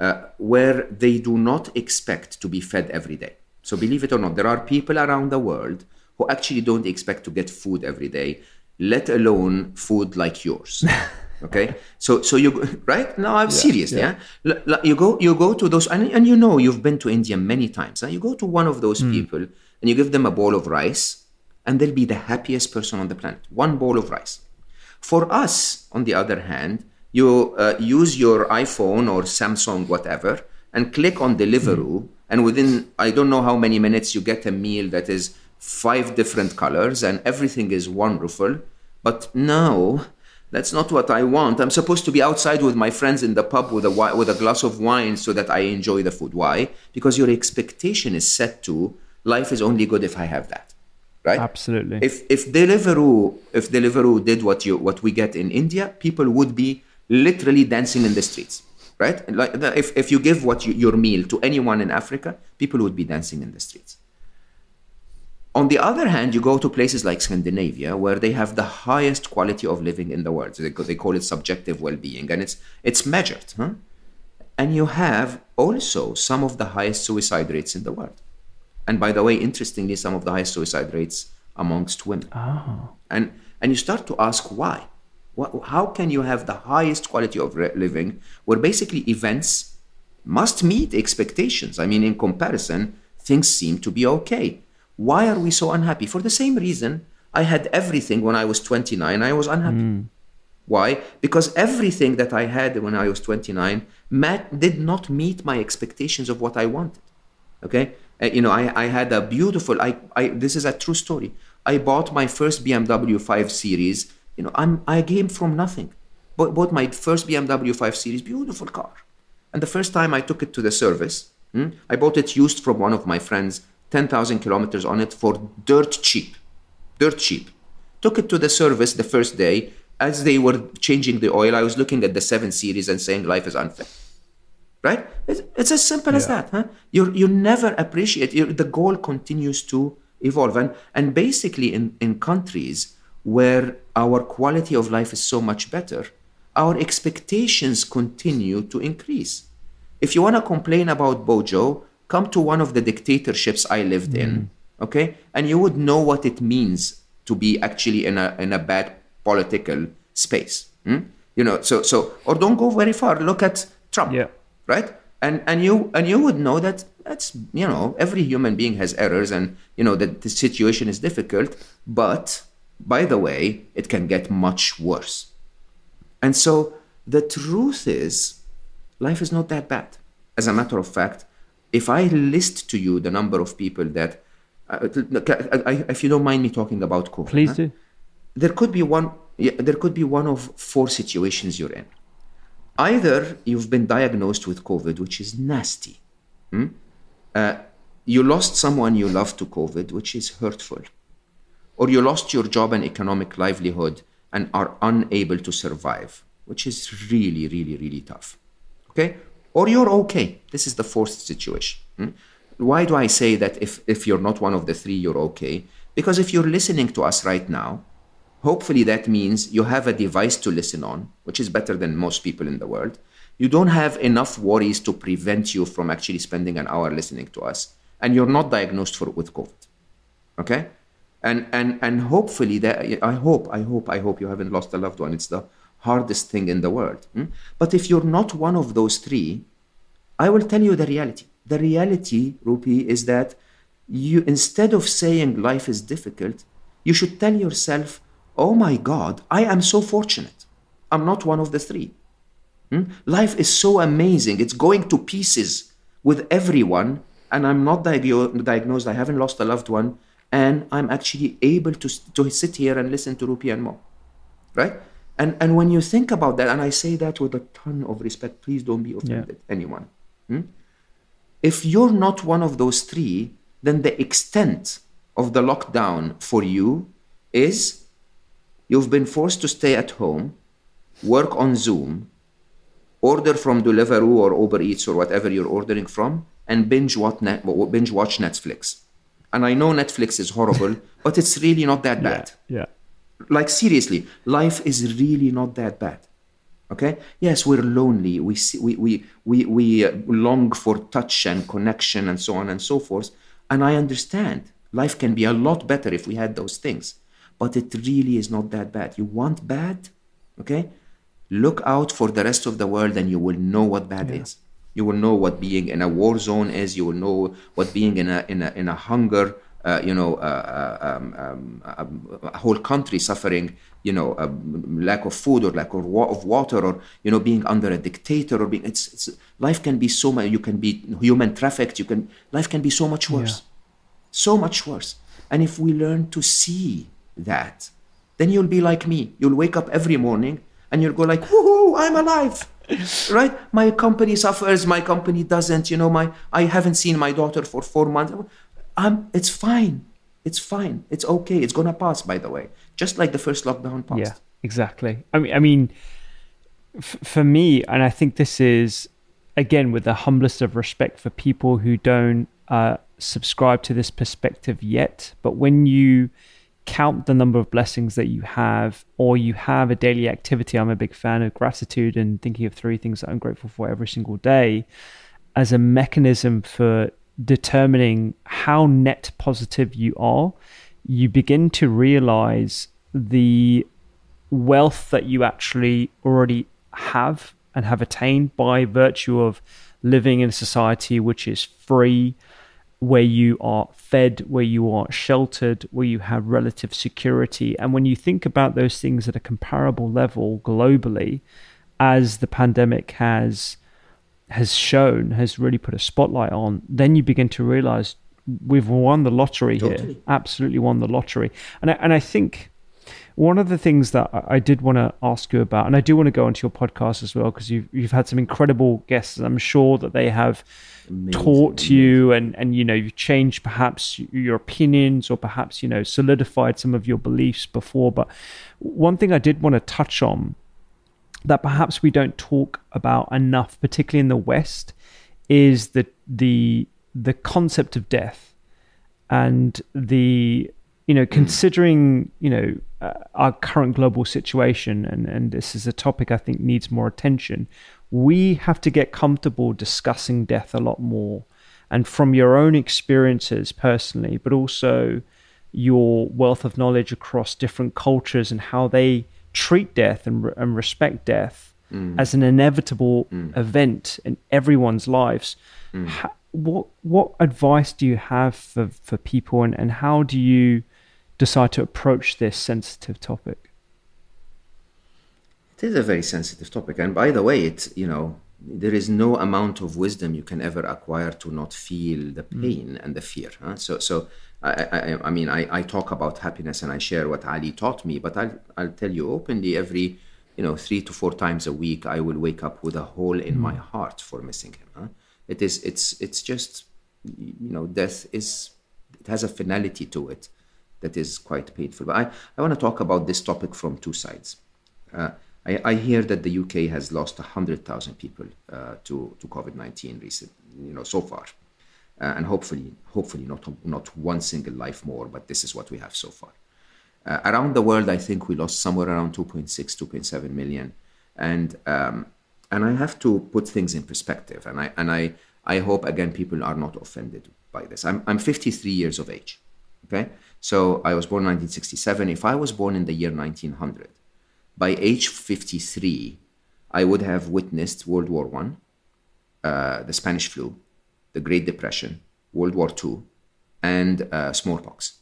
uh, where they do not expect to be fed every day. So believe it or not, there are people around the world who actually don't expect to get food every day, let alone food like yours. okay so so you right no i'm yeah, serious yeah, yeah? you go you go to those and, and you know you've been to india many times huh? you go to one of those mm. people and you give them a bowl of rice and they'll be the happiest person on the planet one bowl of rice for us on the other hand you uh, use your iphone or samsung whatever and click on deliveroo mm. and within i don't know how many minutes you get a meal that is five different colors and everything is wonderful but now that's not what I want. I'm supposed to be outside with my friends in the pub with a with a glass of wine so that I enjoy the food. Why? Because your expectation is set to life is only good if I have that. Right? Absolutely. If if Deliveroo if Deliveroo did what you what we get in India, people would be literally dancing in the streets. Right? Like if if you give what you, your meal to anyone in Africa, people would be dancing in the streets. On the other hand, you go to places like Scandinavia where they have the highest quality of living in the world. They, they call it subjective well-being, and it's it's measured. Huh? And you have also some of the highest suicide rates in the world. And by the way, interestingly, some of the highest suicide rates amongst women. Oh. And and you start to ask why. How can you have the highest quality of living where basically events must meet expectations? I mean, in comparison, things seem to be okay why are we so unhappy? For the same reason, I had everything when I was 29, I was unhappy. Mm. Why? Because everything that I had when I was 29 met, did not meet my expectations of what I wanted. Okay? Uh, you know, I, I had a beautiful, I, I, this is a true story. I bought my first BMW 5 Series. You know, I'm, I came from nothing. Bought, bought my first BMW 5 Series, beautiful car. And the first time I took it to the service, hmm, I bought it used from one of my friends 10,000 kilometers on it for dirt cheap. Dirt cheap. Took it to the service the first day. As they were changing the oil, I was looking at the 7 Series and saying life is unfair. Right? It's, it's as simple yeah. as that. Huh? You you never appreciate the goal continues to evolve. And, and basically, in, in countries where our quality of life is so much better, our expectations continue to increase. If you want to complain about Bojo, come to one of the dictatorships I lived mm. in, okay, and you would know what it means to be actually in a in a bad political space. Hmm? You know, so so or don't go very far. Look at Trump, yeah. right? And and you and you would know that that's you know every human being has errors, and you know that the situation is difficult. But by the way, it can get much worse. And so the truth is, life is not that bad. As a matter of fact, If I list to you the number of people that, uh, if you don't mind me talking about COVID, please huh? do. There could be one. Yeah, there could be one of four situations you're in. Either you've been diagnosed with COVID, which is nasty. Hmm? Uh, you lost someone you love to COVID, which is hurtful. Or you lost your job and economic livelihood and are unable to survive, which is really, really, really tough. Okay? Or you're okay. This is the fourth situation. Hmm? Why do I say that if, if you're not one of the three, you're okay? Because if you're listening to us right now, hopefully that means you have a device to listen on, which is better than most people in the world. You don't have enough worries to prevent you from actually spending an hour listening to us, and you're not diagnosed for, with COVID. Okay? And and and hopefully that i hope i hope i hope you haven't lost a loved one. It's the hardest thing in the world hmm? but if you're not one of those three i will tell you the reality. The reality rupi is that you instead of saying life is difficult you should tell yourself oh my god i am so fortunate. I'm not one of the three. Hmm? life is so amazing. It's going to pieces with everyone and i'm not diagnosed. I haven't lost a loved one and I'm actually able to, to sit here and listen to Rupi and Mo, right? And, and when you think about that, and I say that with a ton of respect, please don't be offended, yeah. anyone. Hmm? If you're not one of those three, then the extent of the lockdown for you is you've been forced to stay at home, work on Zoom, order from Deliveroo or Uber Eats or whatever you're ordering from, and binge watch, binge watch Netflix and I know Netflix is horrible, but it's really not that bad. Yeah, yeah. Like seriously, life is really not that bad. Okay. Yes, we're lonely. We see, we we we we uh, long for touch and connection and so on and so forth. And I understand life can be a lot better if we had those things, but it really is not that bad. You want bad, okay? Look out for the rest of the world, and you will know what bad yeah. is. You will know what being in a war zone is. You will know what being in a in a in a hunger. Uh, you know, uh, uh um, um, um, a whole country suffering. You know, lack of food or lack of, of water, or you know, being under a dictator, or being. It's, it's life can be so much. You can be human trafficked. You can life can be so much worse, yeah. so much worse. And if we learn to see that, then you'll be like me. You'll wake up every morning and you'll go like, "Woohoo! I'm alive." Right? My company suffers my company doesn't you know my i haven't seen my daughter for four months. I'm, it's fine. It's fine. It's okay. It's gonna pass by the way. Just like the first lockdown passed. Yeah exactly. I mean i mean f- for me and i think this is again with the humblest of respect for people who don't uh, subscribe to this perspective yet but when you count the number of blessings that you have, or you have a daily activity. I'm a big fan of gratitude and thinking of three things that I'm grateful for every single day as a mechanism for determining how net positive you are. You begin to realize the wealth that you actually already have and have attained by virtue of living in a society which is free, where you are fed, where you are sheltered, where you have relative security. And when you think about those things at a comparable level globally, as the pandemic has has shown, has really put a spotlight on, then you begin to realize we've won the lottery totally. here. Absolutely won the lottery. And I, and I think one of the things that I did want to ask you about, and I do want to go into your podcast as well, because you've you've had some incredible guests, and I'm sure that they have amazing, taught amazing. you and and you know you've changed perhaps your opinions or perhaps you know solidified some of your beliefs before but one thing i did want to touch on that perhaps we don't talk about enough particularly in the west is the the the concept of death and the you know considering you know uh, our current global situation and and this is a topic i think needs more attention we have to get comfortable discussing death a lot more. And from your own experiences personally, but also your wealth of knowledge across different cultures and how they treat death and, and respect death mm. as an inevitable mm. event in everyone's lives. Mm. How, what what advice do you have for, for people and, and how do you decide to approach this sensitive topic? It is a very sensitive topic, and by the way, it's you know there is no amount of wisdom you can ever acquire to not feel the Hmm. pain mm. and the fear. Huh? So, so I, I, I mean, I, I talk about happiness and I share what Ali taught me, but I'll, I'll tell you openly every, you know, three to four times a week, I will wake up with a hole in my heart for missing him. Huh? It is, it's, it's just, you know, death is, it has a finality to it that is quite painful. But I, I want to talk about this topic from two sides. Uh, I, I, hear that the UK has lost 100,000 people uh, to, to COVID-19 recent, you know, so far. Uh, and hopefully, hopefully not, not one single life more, but this is what we have so far. Uh, around the world, I think we lost somewhere around 2.6, 2.7 million. And, um, and I have to put things in perspective. And I, and I, I hope, again, people are not offended by this. I'm, I'm 53 years of age. Okay. So I was born in 1967. If I was born in the year 1900, by age 53, I would have witnessed World War One, uh, the Spanish flu, the Great Depression, World War II, and uh, smallpox.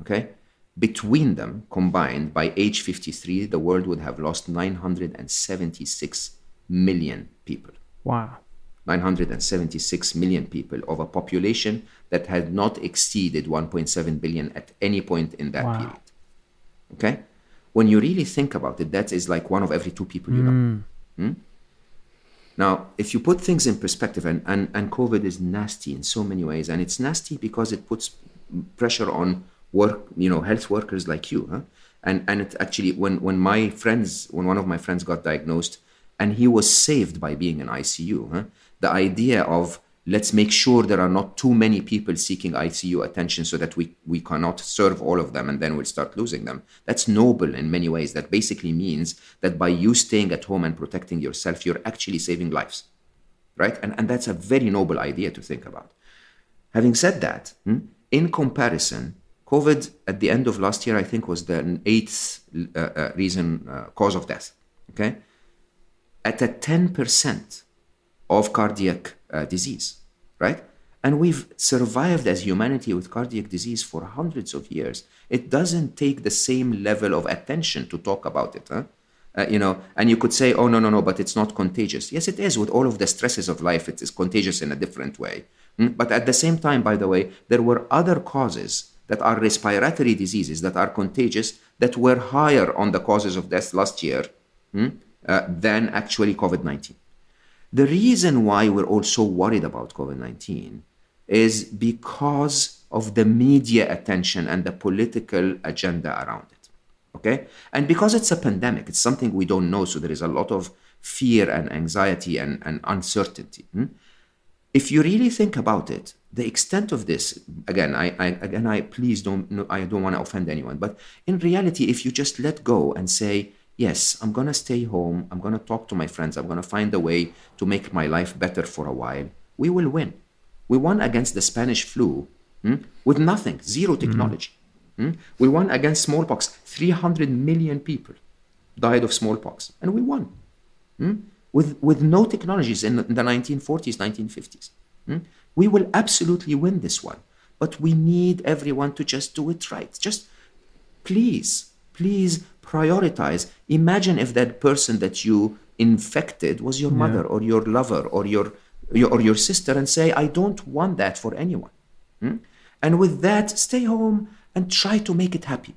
Okay? Between them combined, by age 53, the world would have lost 976 million people. Wow. 976 million people of a population that had not exceeded 1.7 billion at any point in that wow. period. Okay? When you really think about it, that is like one of every two people you know. Hmm? Now, if you put things in perspective, and, and, and COVID is nasty in so many ways, and it's nasty because it puts pressure on work, you know, health workers like you. Huh? And and it actually, when when my friends, when one of my friends got diagnosed, and he was saved by being in ICU, huh? The idea of let's make sure there are not too many people seeking ICU attention so that we, we cannot serve all of them and then we'll start losing them. That's noble in many ways. That basically means that by you staying at home and protecting yourself, you're actually saving lives. Right? And, and that's a very noble idea to think about. Having said that, in comparison, COVID at the end of last year, I think, was the eighth uh, uh, reason, uh, cause of death. Okay? At a 10% of cardiac uh, disease, right? And we've survived as humanity with cardiac disease for hundreds of years. It doesn't take the same level of attention to talk about it, huh? Uh, you know, and you could say, oh, no, no, no, but it's not contagious. Yes, it is. With all of the stresses of life, it is contagious in a different way. Mm? But at the same time, by the way, there were other causes that are respiratory diseases that are contagious that were higher on the causes of death last year mm? uh, than actually COVID 19. The reason why we're all so worried about COVID 19 is because of the media attention and the political agenda around it. Okay? And because it's a pandemic, it's something we don't know, so there is a lot of fear and anxiety and, and uncertainty. Hmm? If you really think about it, the extent of this, again, I, I again, I please don't, no, I don't want to offend anyone, but in reality, if you just let go and say, yes, I'm going to stay home. I'm going to talk to my friends. I'm going to find a way to make my life better for a while. We will win. We won against the Spanish flu hmm, with nothing, zero technology. Mm-hmm. Hmm? We won against smallpox. 300 million people died of smallpox, and we won hmm? with, with no technologies in the 1940s, 1950s. Hmm? We will absolutely win this one, but we need everyone to just do it right. Just please, please prioritize. Imagine if that person that you infected was your yeah. mother or your lover or your, your, or your sister, and say, "I don't want that for anyone." Hmm? And with that, stay home and try to make it happy,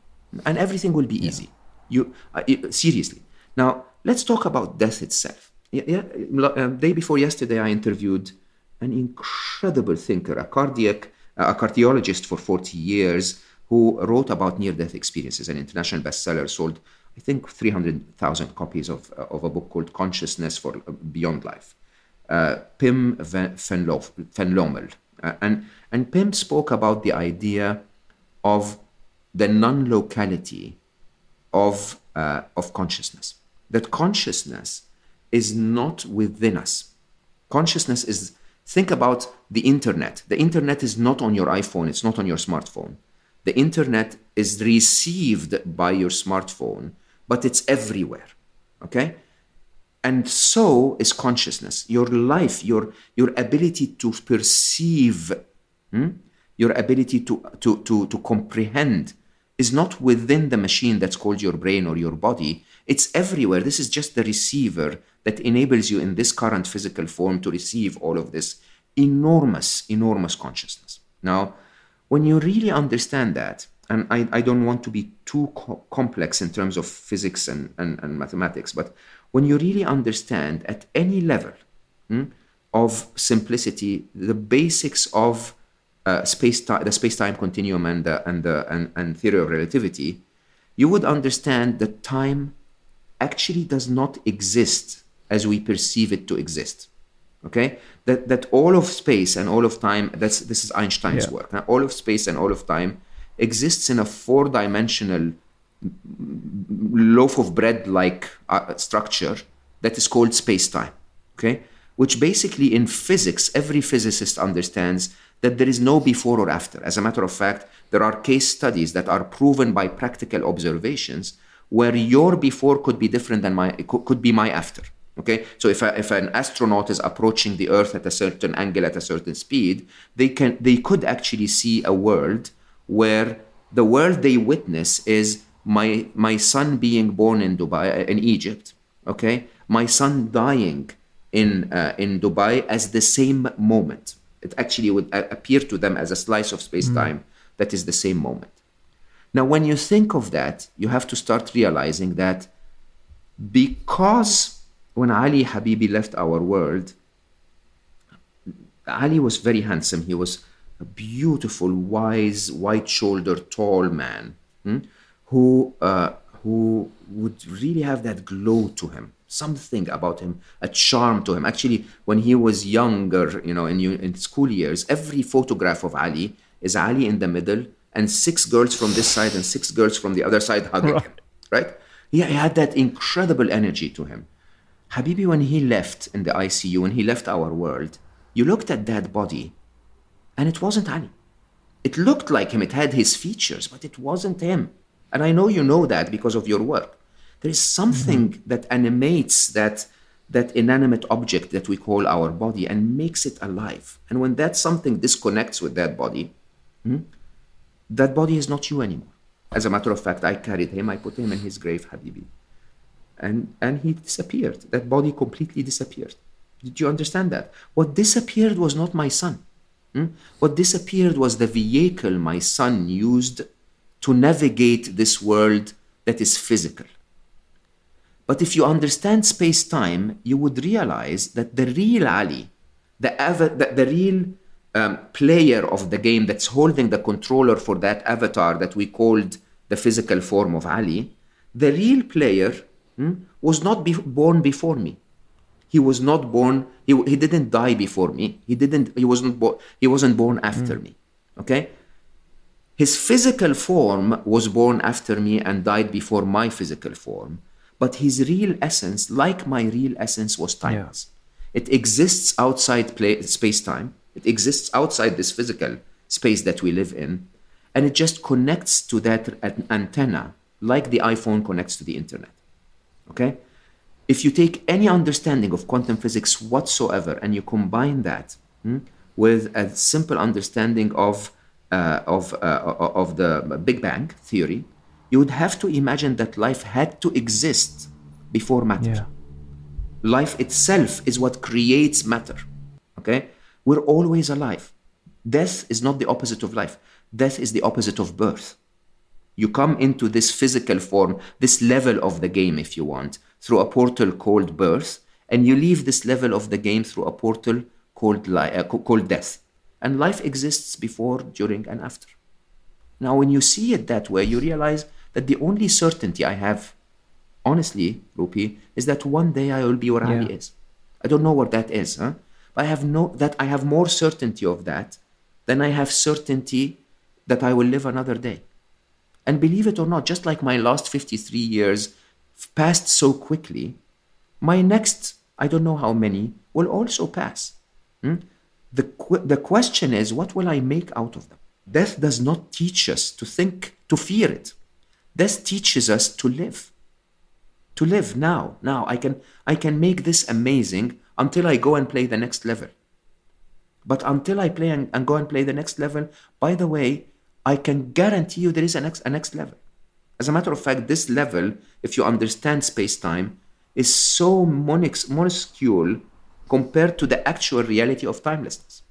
and everything will be yeah. easy. You uh, seriously. Now let's talk about death itself. Yeah, yeah. Uh, day before yesterday, I interviewed an incredible thinker, a cardiac, a cardiologist for 40 years who wrote about near-death experiences, an international bestseller, sold I think 300,000 copies of, uh, of a book called Consciousness for Beyond Life. Uh, Pim van, Lommel. Uh, and, and Pim spoke about the idea of the non-locality of, uh, of consciousness. That consciousness is not within us. Consciousness is, think about the internet. The internet is not on your iPhone, it's not on your smartphone the internet is received by your smartphone, but it's everywhere. Okay? And so is consciousness. Your life, your, your ability to perceive, hmm? your ability to, to, to, to comprehend is not within the machine that's called your brain or your body. It's everywhere. This is just the receiver that enables you in this current physical form to receive all of this enormous, enormous consciousness. Now, when you really understand that, and I, I don't want to be too co- complex in terms of physics and, and, and, mathematics, but when you really understand at any level hmm, of simplicity the basics of uh, space the space time continuum and the, and, and, and theory of relativity, you would understand that time actually does not exist as we perceive it to exist. Okay, that that all of space and all of time. That's this is Einstein's yeah. work. Now, all of space and all of time exists in a four-dimensional loaf of bread-like uh, structure that is called space-time. Okay, which basically in physics, every physicist understands that there is no before or after. As a matter of fact, there are case studies that are proven by practical observations where your before could be different than my could be my after. Okay, so if, a, if an astronaut is approaching the Earth at a certain angle at a certain speed, they can they could actually see a world where the world they witness is my my son being born in Dubai in Egypt. Okay, my son dying in uh, in Dubai as the same moment. It actually would appear to them as a slice of space time mm. that is the same moment. Now, when you think of that, you have to start realizing that because when Ali Habibi left our world, Ali was very handsome. He was a beautiful, wise, white-shouldered, tall man hmm, who uh, who would really have that glow to him, something about him, a charm to him. Actually, when he was younger, you know, in, in school years, every photograph of Ali is Ali in the middle and six girls from this side and six girls from the other side hugging him, right? Yeah, he had that incredible energy to him. Habibi, when he left in the ICU, when he left our world, you looked at that body and it wasn't Ali. It looked like him, it had his features, but it wasn't him. And I know you know that because of your work. There is something mm-hmm. that animates that, that inanimate object that we call our body and makes it alive. And when that something disconnects with that body, hmm, that body is not you anymore. As a matter of fact, I carried him, I put him in his grave, Habibi and, and he disappeared. That body completely disappeared. Did you understand that? What disappeared was not my son. Hmm? What disappeared was the vehicle my son used to navigate this world that is physical. But if you understand space time, you would realize that the real Ali, the, av- the, the real um, player of the game that's holding the controller for that avatar that we called the physical form of Ali, the real player hmm, was not be- born before me. He was not born. He, he didn't die before me. He didn't. He wasn't. Bo- he wasn't born after mm. me. Okay. His physical form was born after me and died before my physical form, but his real essence, like my real essence, was timeless. Yeah. It exists outside play- space time. It exists outside this physical space that we live in, and it just connects to that antenna like the iPhone connects to the internet. Okay? If you take any understanding of quantum physics whatsoever and you combine that hmm, with a simple understanding of, uh, of, uh, of the Big Bang theory, you would have to imagine that life had to exist before matter. Yeah. Life itself is what creates matter. Okay? We're always alive. Death is not the opposite of life. Death is the opposite of birth. You come into this physical form, this level of the game, if you want, through a portal called birth, and you leave this level of the game through a portal called, li- uh, called death. And life exists before, during, and after. Now, when you see it that way, you realize that the only certainty I have, honestly, Rupi, is that one day I will be where yeah. Ali is. I don't know what that is, huh? But I have no that I have more certainty of that than I have certainty that I will live another day. And believe it or not, just like my last 53 years passed so quickly, my next, I don't know how many, will also pass. Hmm? The, the question is, what will I make out of them? Death does not teach us to think, to fear it. Death teaches us to live. To live now. Now I can I can make this amazing until I go and play the next level. But until I play and, and go and play the next level, by the way, I can guarantee you there is a next, a next level. As a matter of fact, this level, if you understand space time, is so minuscule compared to the actual reality of timelessness.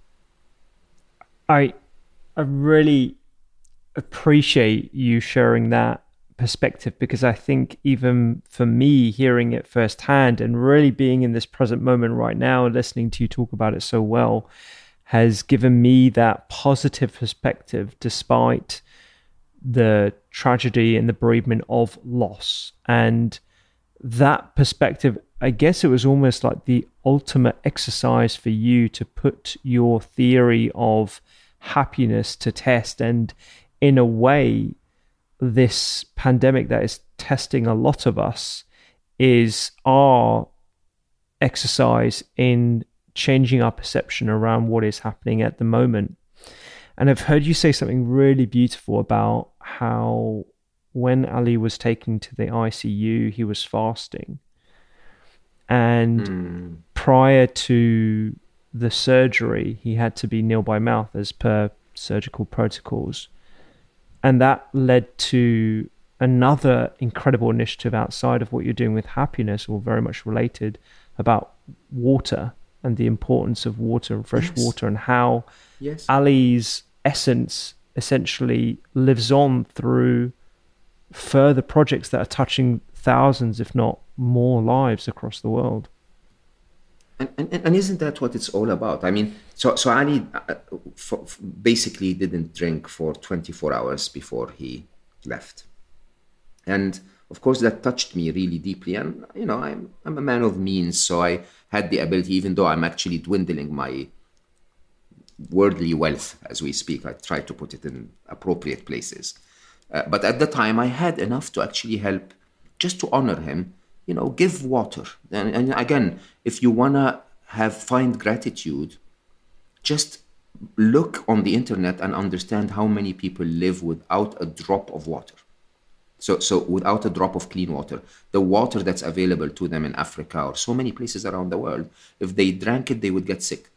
I, I really appreciate you sharing that perspective because I think even for me, hearing it firsthand and really being in this present moment right now and listening to you talk about it so well has given me that positive perspective despite the tragedy and the bereavement of loss. And that perspective, I guess it was almost like the ultimate exercise for you to put your theory of happiness to test. And in a way, this pandemic that is testing a lot of us is our exercise in changing our perception around what is happening at the moment. And I've heard you say something really beautiful about how when Ali was taken to the ICU, he was fasting. And mm. prior to the surgery, he had to be nil by mouth as per surgical protocols. And that led to another incredible initiative outside of what you're doing with happiness, or very much related, about water and the importance of water and fresh yes. water and how yes. Ali's essence essentially lives on through further projects that are touching thousands, if not more, lives across the world. And, and, and isn't that what it's all about? I mean, so, so Ali uh, for, basically didn't drink for 24 hours before he left. And of course, that touched me really deeply. And, you know, I'm, I'm a man of means, so I had the ability, even though I'm actually dwindling my worldly wealth as we speak, I try to put it in appropriate places. Uh, but at the time, I had enough to actually help just to honor him, you know, give water. And, and again, if you want to have find gratitude, just look on the internet and understand how many people live without a drop of water. So, so without a drop of clean water, the water that's available to them in Africa or so many places around the world, if they drank it, they would get sick.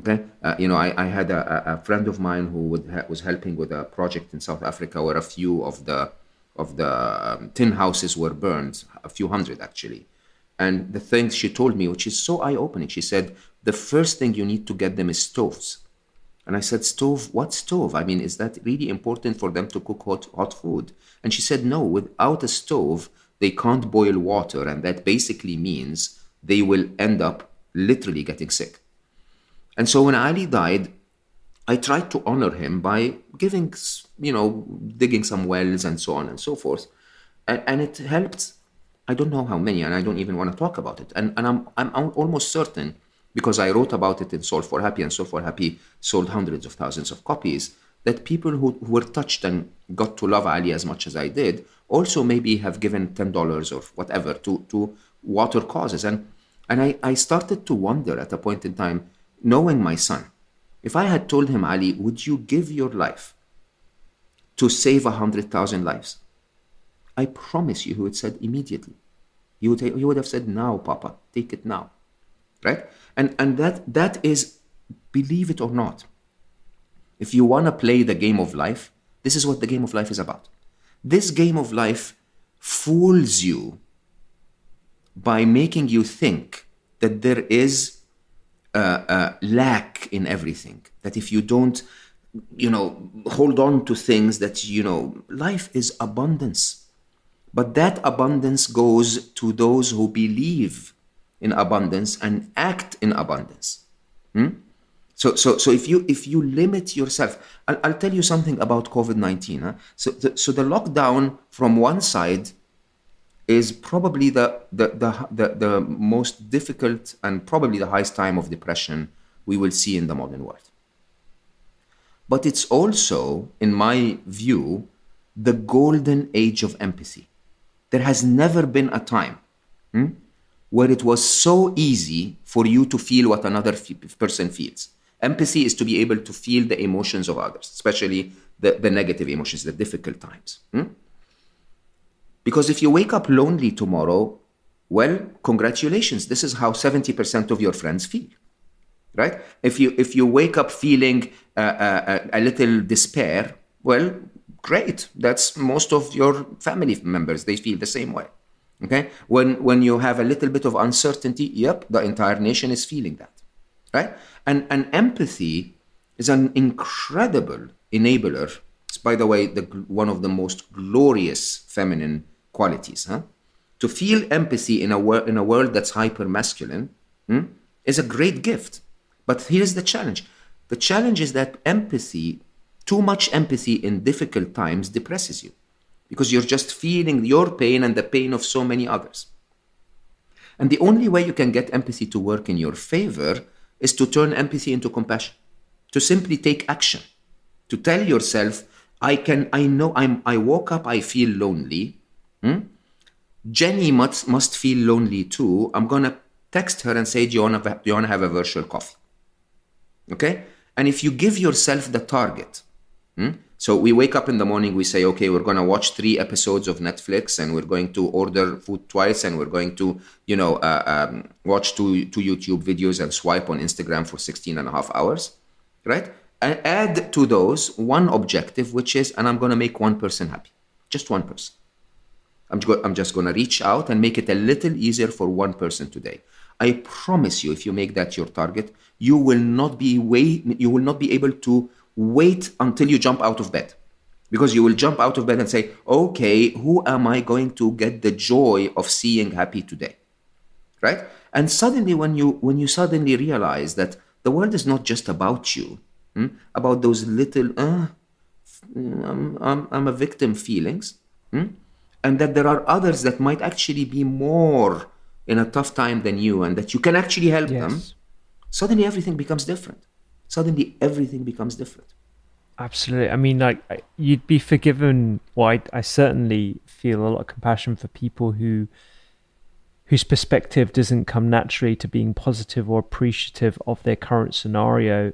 Okay, uh, you know, I, I had a, a, friend of mine who ha- was helping with a project in South Africa where a few of the of the um, tin houses were burned, a few hundred actually. And the things she told me, which is so eye opening, she said, the first thing you need to get them is stoves. And I said, Stove? What stove? I mean, is that really important for them to cook hot, hot food? And she said, No, without a stove, they can't boil water. And that basically means they will end up literally getting sick. And so when Ali died, I tried to honor him by giving, you know, digging some wells and so on and so forth. And, and it helped, I don't know how many, and I don't even want to talk about it. And, and I'm, I'm almost certain because I wrote about it in Solve for Happy, and Solve for Happy sold hundreds of thousands of copies, that people who, who were touched and got to love Ali as much as I did also maybe have given $10 or whatever to, to water causes. And, and I, I started to wonder at a point in time, knowing my son, if I had told him, Ali, would you give your life to save 100,000 lives? I promise you, he would have said immediately. He would, he would have said, now, Papa, take it now. Right? And, and that, that is, believe it or not, if you want to play the game of life, this is what the game of life is about. This game of life fools you by making you think that there is a, a lack in everything. That if you don't, you know, hold on to things that, you know, life is abundance. But that abundance goes to those who believe in abundance and act in abundance. Hmm? So, so, so if you if you limit yourself, I'll, I'll tell you something about COVID nineteen. Huh? So, the, so the lockdown from one side is probably the, the the, the the most difficult and probably the highest time of depression we will see in the modern world. But it's also, in my view, the golden age of empathy. There has never been a time hmm, where it was so easy for you to feel what another f- person feels. Empathy is to be able to feel the emotions of others, especially the, the negative emotions, the difficult times. Hmm? Because if you wake up lonely tomorrow, well, congratulations. This is how 70% of your friends feel. right? If you if you wake up feeling uh, uh, a little despair, well, great. That's most of your family members. They feel the same way. Okay. When when you have a little bit of uncertainty, yep, the entire nation is feeling that, right? And and empathy is an incredible enabler. It's by the way the one of the most glorious feminine qualities, huh? To feel empathy in a wor- in a world that's hyper masculine hmm, is a great gift. But here's the challenge: the challenge is that empathy, too much empathy in difficult times, depresses you because you're just feeling your pain and the pain of so many others. And the only way you can get empathy to work in your favor is to turn empathy into compassion, to simply take action, to tell yourself, I can, I know I'm, I woke up, I feel lonely. Hmm? Jenny must, must feel lonely too. I'm to text her and say, do you want to have a virtual coffee? Okay? And if you give yourself the target, hmm? So we wake up in the morning, we say, okay, we're going to watch three episodes of Netflix and we're going to order food twice and we're going to, you know, uh, um, watch two, two YouTube videos and swipe on Instagram for 16 and a half hours, right? And add to those one objective, which is, and I'm going to make one person happy, just one person. I'm, I'm just going to reach out and make it a little easier for one person today. I promise you, if you make that your target, you will not be way, you will not be able to wait until you jump out of bed. Because you will jump out of bed and say okay who am i going to get the joy of seeing happy today? Right? And suddenly when you when you suddenly realize that the world is not just about you hmm, about those little uh, I'm, I'm, I'm a victim feelings hmm, and that there are others that might actually be more in a tough time than you and that you can actually help yes. them suddenly everything becomes different suddenly everything becomes different. Absolutely. I mean, like you'd be forgiven. Well, I, I certainly feel a lot of compassion for people who whose perspective doesn't come naturally to being positive or appreciative of their current scenario.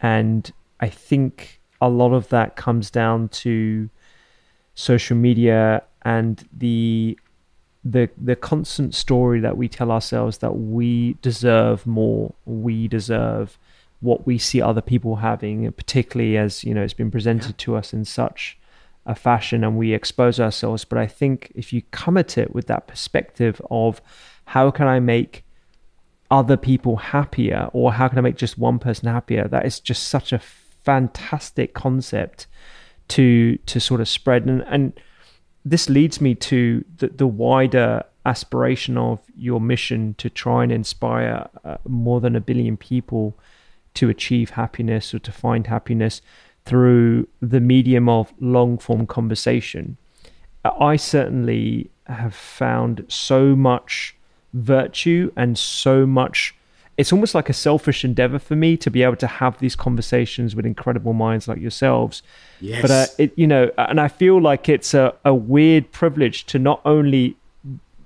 And I think a lot of that comes down to social media and the the the constant story that we tell ourselves that we deserve more, we deserve what we see other people having, particularly as you know it's been presented yeah. to us in such a fashion, and we expose ourselves. But I think if you come at it with that perspective of how can I make other people happier, or how can I make just one person happier, that is just such a fantastic concept to to sort of spread and and this leads me to the, the wider aspiration of your mission to try and inspire uh, more than a billion people to achieve happiness or to find happiness through the medium of long form conversation. I certainly have found so much virtue and so much. It's almost like a selfish endeavor for me to be able to have these conversations with incredible minds like yourselves. Yes. But uh, it, you know, and I feel like it's a, a weird privilege to not only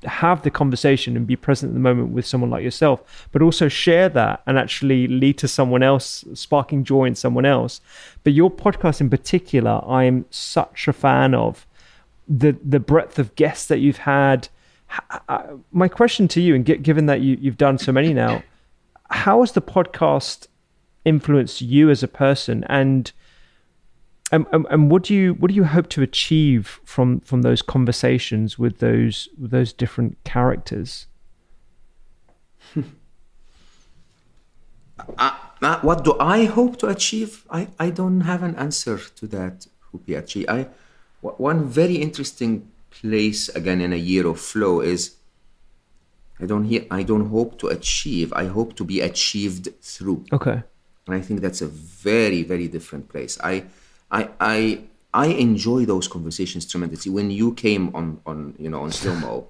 have the conversation and be present in the moment with someone like yourself, but also share that and actually lead to someone else, sparking joy in someone else. But your podcast in particular, I am such a fan of the the breadth of guests that you've had. Uh, my question to you, and given that you, you've done so many now, how has the podcast influenced you as a person and and, and, and what do you what do you hope to achieve from from those conversations with those with those different characters? uh, uh, what do I hope to achieve? I, I don't have an answer to that, Hupiachi. I one very interesting place again in a year of flow is I don't hear I don't hope to achieve. I hope to be achieved through. Okay. And I think that's a very very different place. I I I I enjoy those conversations tremendously. When you came on on you know on mo,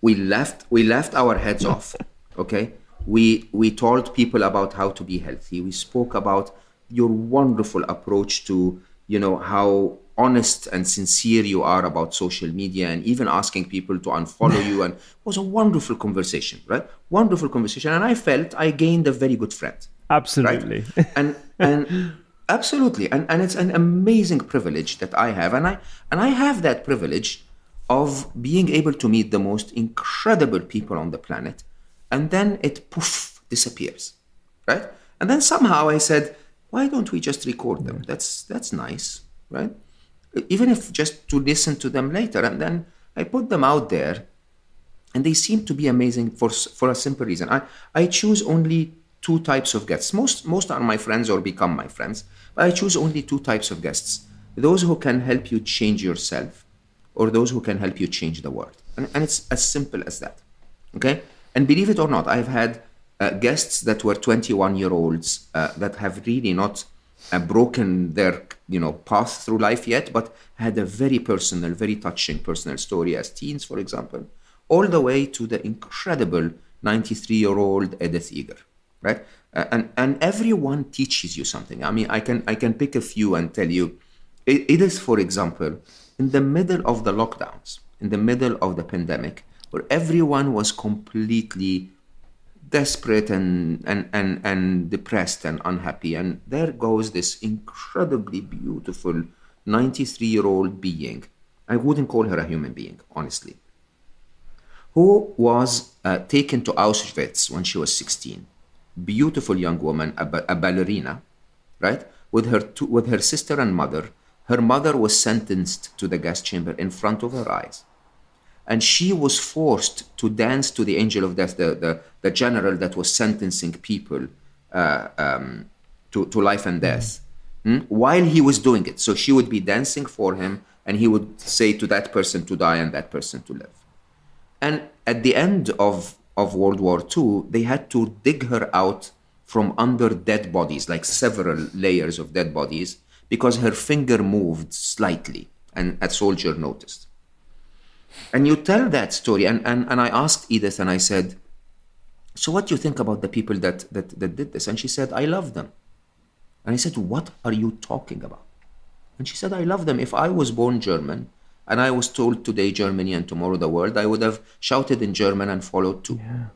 we left we left our heads off. Okay, we we told people about how to be healthy. We spoke about your wonderful approach to you know how honest and sincere you are about social media and even asking people to unfollow you and it was a wonderful conversation right wonderful conversation and i felt i gained a very good friend absolutely right? and and Absolutely, and and it's an amazing privilege that I have, and I and I have that privilege of being able to meet the most incredible people on the planet, and then it poof disappears. right? And then somehow I said, why don't we just record them? That's that's nice, right? Even if just to listen to them later. And then I put them out there, and they seem to be amazing for for a simple reason. I I choose only two types of guests. Most most are my friends or become my friends, but I choose only two types of guests: those who can help you change yourself, or those who can help you change the world. And, and it's as simple as that. Okay. And believe it or not, I've had uh, guests that were 21 year olds uh, that have really not uh, broken their you know path through life yet, but had a very personal, very touching personal story as teens, for example, all the way to the incredible 93 year old Edith Eger, right? And and everyone teaches you something. I mean, I can I can pick a few and tell you. it is for example, in the middle of the lockdowns, in the middle of the pandemic, where everyone was completely desperate and, and, and, and depressed and unhappy. And there goes this incredibly beautiful 93 year old being. I wouldn't call her a human being, honestly, who was uh, taken to Auschwitz when she was 16. Beautiful young woman, a, ba- a ballerina, right? With her, two, with her sister and mother. Her mother was sentenced to the gas chamber in front of her eyes and she was forced to dance to the angel of death, the, the, the general that was sentencing people uh, um, to, to life and death, mm. while he was doing it. So she would be dancing for him, and he would say to that person to die and that person to live. And at the end of, of World War II, they had to dig her out from under dead bodies, like several layers of dead bodies, because her finger moved slightly, and a soldier noticed. And you tell that story. And, and, and I asked Edith and I said, So what do you think about the people that, that, that did this? And she said, I love them. And I said, What are you talking about? And she said, I love them. If I was born German and I was told today Germany and tomorrow the world, I would have shouted in German and followed too. Yeah.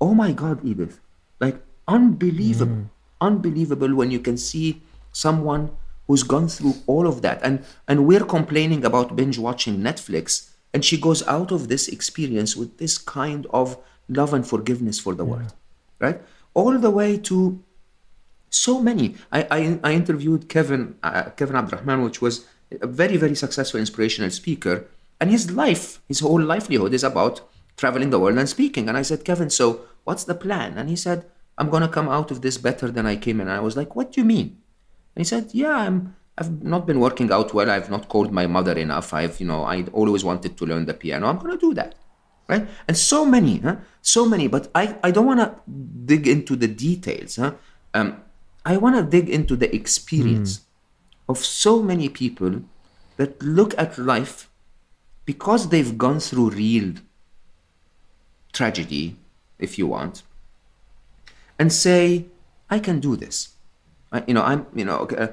Oh my God, Edith. Like unbelievable. Mm. Unbelievable when you can see someone who's gone through all of that. And and we're complaining about binge watching Netflix and she goes out of this experience with this kind of love and forgiveness for the yeah. world, right? All the way to so many. I, I, I interviewed Kevin, uh, Kevin Abdulrahman, which was a very, very successful inspirational speaker. And his life, his whole livelihood is about traveling the world and speaking. And I said, Kevin, so what's the plan? And he said, I'm going to come out of this better than I came in. And I was like, what do you mean? And he said, yeah, I'm, I've not been working out well. I've not called my mother enough. I've, you know, I always wanted to learn the piano. I'm going to do that. Right? And so many, huh? so many, but I, I don't want to dig into the details. Huh? Um, I want to dig into the experience mm. Of so many people that look at life because they've gone through real tragedy, if you want, and say, I can do this. I, you know, I'm, you know, uh,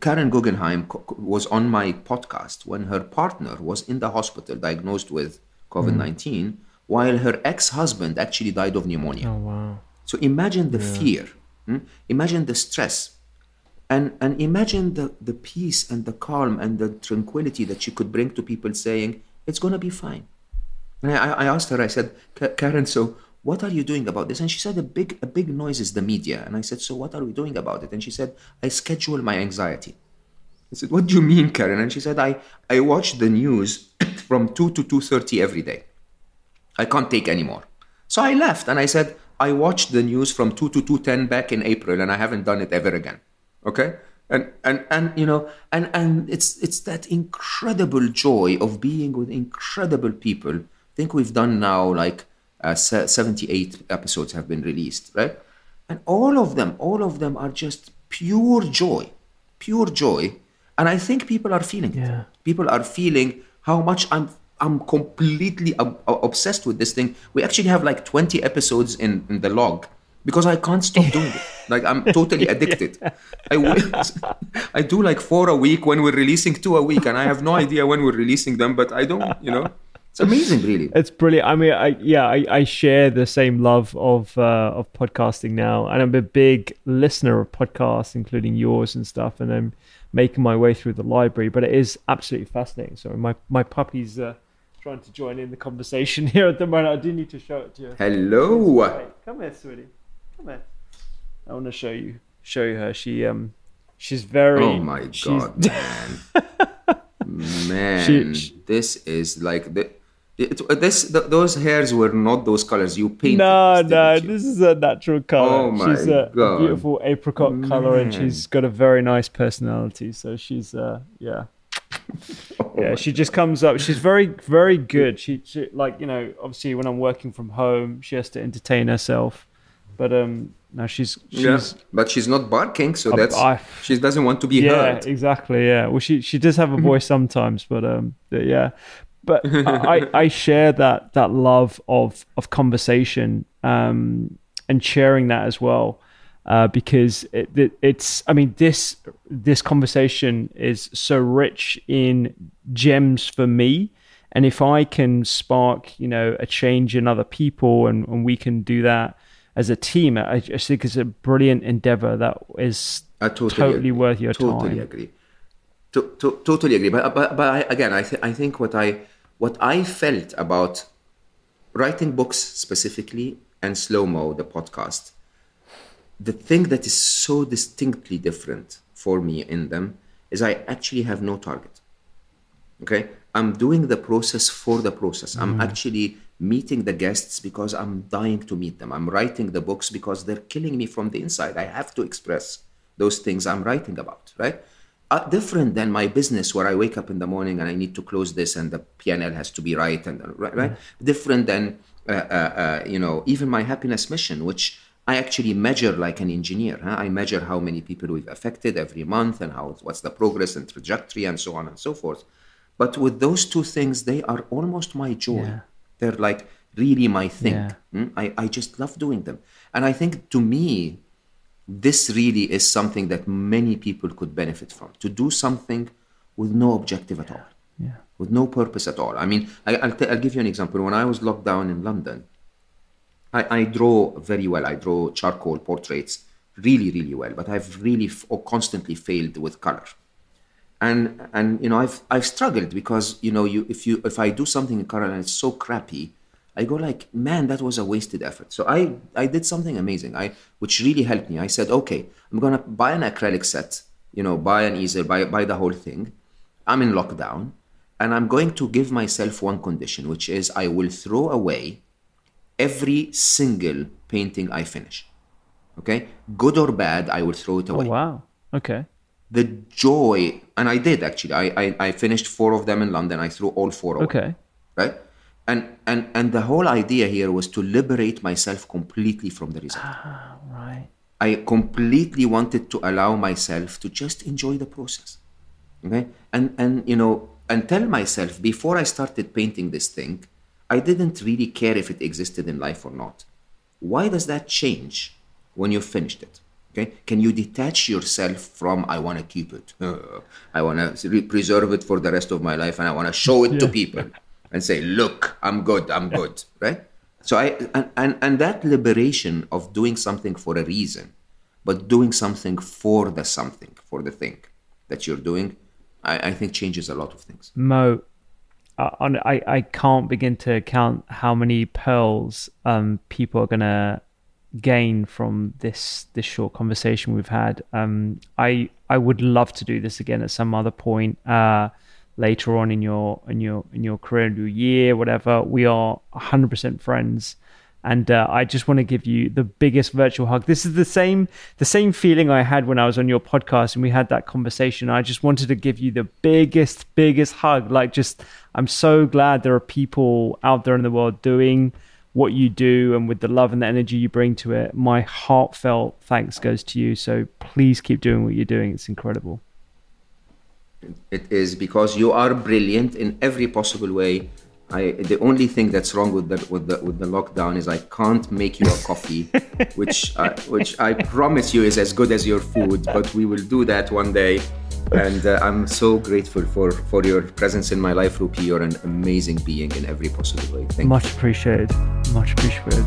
Karen Guggenheim was on my podcast when her partner was in the hospital diagnosed with COVID 19, mm. while her ex husband actually died of pneumonia. Oh, wow. So imagine the yeah. fear, hmm? imagine the stress, and, and imagine the, the peace and the calm and the tranquility that she could bring to people saying, it's going to be fine. And I, I asked her, I said, Karen, so what are you doing about this? And she said, a big, a big noise is the media. And I said, so what are we doing about it? And she said, I schedule my anxiety. I said, what do you mean, Karen? And she said, I, I watch the news from 2 to 2.30 every day. I can't take anymore. So I left and I said, I watched the news from 2 to 2.10 back in April and I haven't done it ever again. Okay? And, and, and you know, and, and it's, it's that incredible joy of being with incredible people. I think we've done now like uh, 78 episodes have been released, right? And all of them, all of them are just pure joy, pure joy. And I think people are feeling it. Yeah. People are feeling how much I'm I'm completely ob- obsessed with this thing. We actually have like 20 episodes in, in the log because I can't stop doing it. Like I'm totally addicted. I, I do like four a week when we're releasing two a week, and I have no idea when we're releasing them, but I don't, you know. It's amazing, really. It's brilliant. I mean, I yeah, I, I share the same love of uh, of podcasting now, and I'm a big listener of podcasts, including yours and stuff. And I'm making my way through the library, but it is absolutely fascinating. So my my puppy's uh, trying to join in the conversation here at the moment. I do need to show it to you. Hello. Come here, sweetie. Come here. I want to show you show you her. She um she's very. Oh my god, man! man, She- she- this is like the. It, this th- those hairs were not those colors you painted. No, no, you? this is a natural color. Oh my she's a, God. beautiful apricot color, and she's got a very nice personality. So she's, uh, yeah, Oh yeah. She just comes up. She's very, very good. She, she, like, you know, obviously when I'm working from home, she has to entertain herself. But um, no, she's, she's, Yeah, but she's not barking, so I- that's I- she doesn't want to be yeah, heard. exactly. Yeah. Well, she she does have a voice sometimes, but um, yeah. But I I share that that love of of conversation um and sharing that as well. Uh, because it, it, it's, I mean, this this conversation is so rich in gems for me, and if I can spark, you know, a change in other people, and, and we can do that as a team, I just think it's a brilliant endeavor that is I totally, totally worth your totally time. agree. To, to, totally agree. But but, but I, again, I th- I think what I what I felt about writing books specifically and Slo Mo the podcast, the thing that is so distinctly different for me in them is I actually have no target. Okay, I'm doing the process for the process. I'm actually meeting the guests because I'm dying to meet them. I'm writing the books because they're killing me from the inside. I have to express those things I'm writing about, right? Uh, different than my business where I wake up in the morning and I need to close this and the PNL has to be right and uh, right, right? Different than uh, uh, uh, you know even my happiness mission, which I actually measure like an engineer. Huh? I measure how many people we've affected every month and how what's the progress and trajectory and so on and so forth. But with those two things, they are almost my joy. Yeah. They're like really my thing. Yeah. Mm? I, I just love doing them. And I think to me, this really is something that many people could benefit from to do something with no objective at all, Yeah. with no purpose at all. I mean, I, I'll, t- I'll give you an example. When I was locked down in London, I, I draw very well. I draw charcoal portraits really, really well, but I've really f- constantly failed with color. And and you know I've I've struggled because you know you if you if I do something in color and it's so crappy, I go like man that was a wasted effort. So I I did something amazing. I which really helped me. I said okay I'm gonna buy an acrylic set. You know buy an easel buy buy the whole thing. I'm in lockdown, and I'm going to give myself one condition, which is I will throw away every single painting I finish. Okay, good or bad, I will throw it Oh away. wow. Okay. The joy, and I did actually. I, I I finished four of them in London. I threw all four away. Okay. Right, and and and the whole idea here was to liberate myself completely from the result. Ah, Right. I completely wanted to allow myself to just enjoy the process. Okay? And and you know, and tell myself before I started painting this thing, I didn't really care if it existed in life or not. Why does that change when you've finished it? Okay? Can you detach yourself from I want to keep it. uh, I want to preserve it for the rest of my life and I want to show it to people and say, "Look, I'm good. I'm good." Right? So I and, and and that liberation of doing something for a reason, but doing something for the something, for the thing that you're doing, I, I think changes a lot of things. Mo, on- I, I can't begin to count how many pearls um, people are gonna gain from this this short conversation we've had. Um, I I would love to do this again at some other point uh, later on in your in your in your career, in your year, whatever. We are 100% friends. And uh, I just want to give you the biggest virtual hug. This is the same the same feeling I had when I was on your podcast and we had that conversation. I just wanted to give you the biggest, biggest hug. Like, just I'm so glad there are people out there in the world doing what you do and with the love and the energy you bring to it. My heartfelt thanks goes to you. So please keep doing what you're doing. It's incredible. It is because you are brilliant in every possible way. I, the only thing that's wrong with the with the with the lockdown is I can't make you a coffee, which I, which I promise you is as good as your food. But we will do that one day, and uh, I'm so grateful for for your presence in my life, Rupy. You're an amazing being in every possible way. Thank you. Much appreciated. Much appreciated.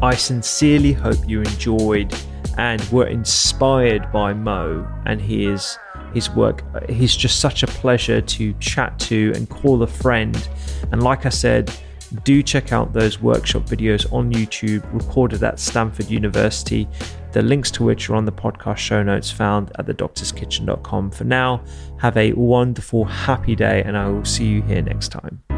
I sincerely hope you enjoyed and were inspired by Mo and his his work. He's just such a pleasure to chat to and call a friend. And like I said, do check out those workshop videos on YouTube recorded at Stanford University, the links to which are on the podcast show notes found at thedoctorskitchen.com. For now, have a wonderful, happy day, and I will see you here next time.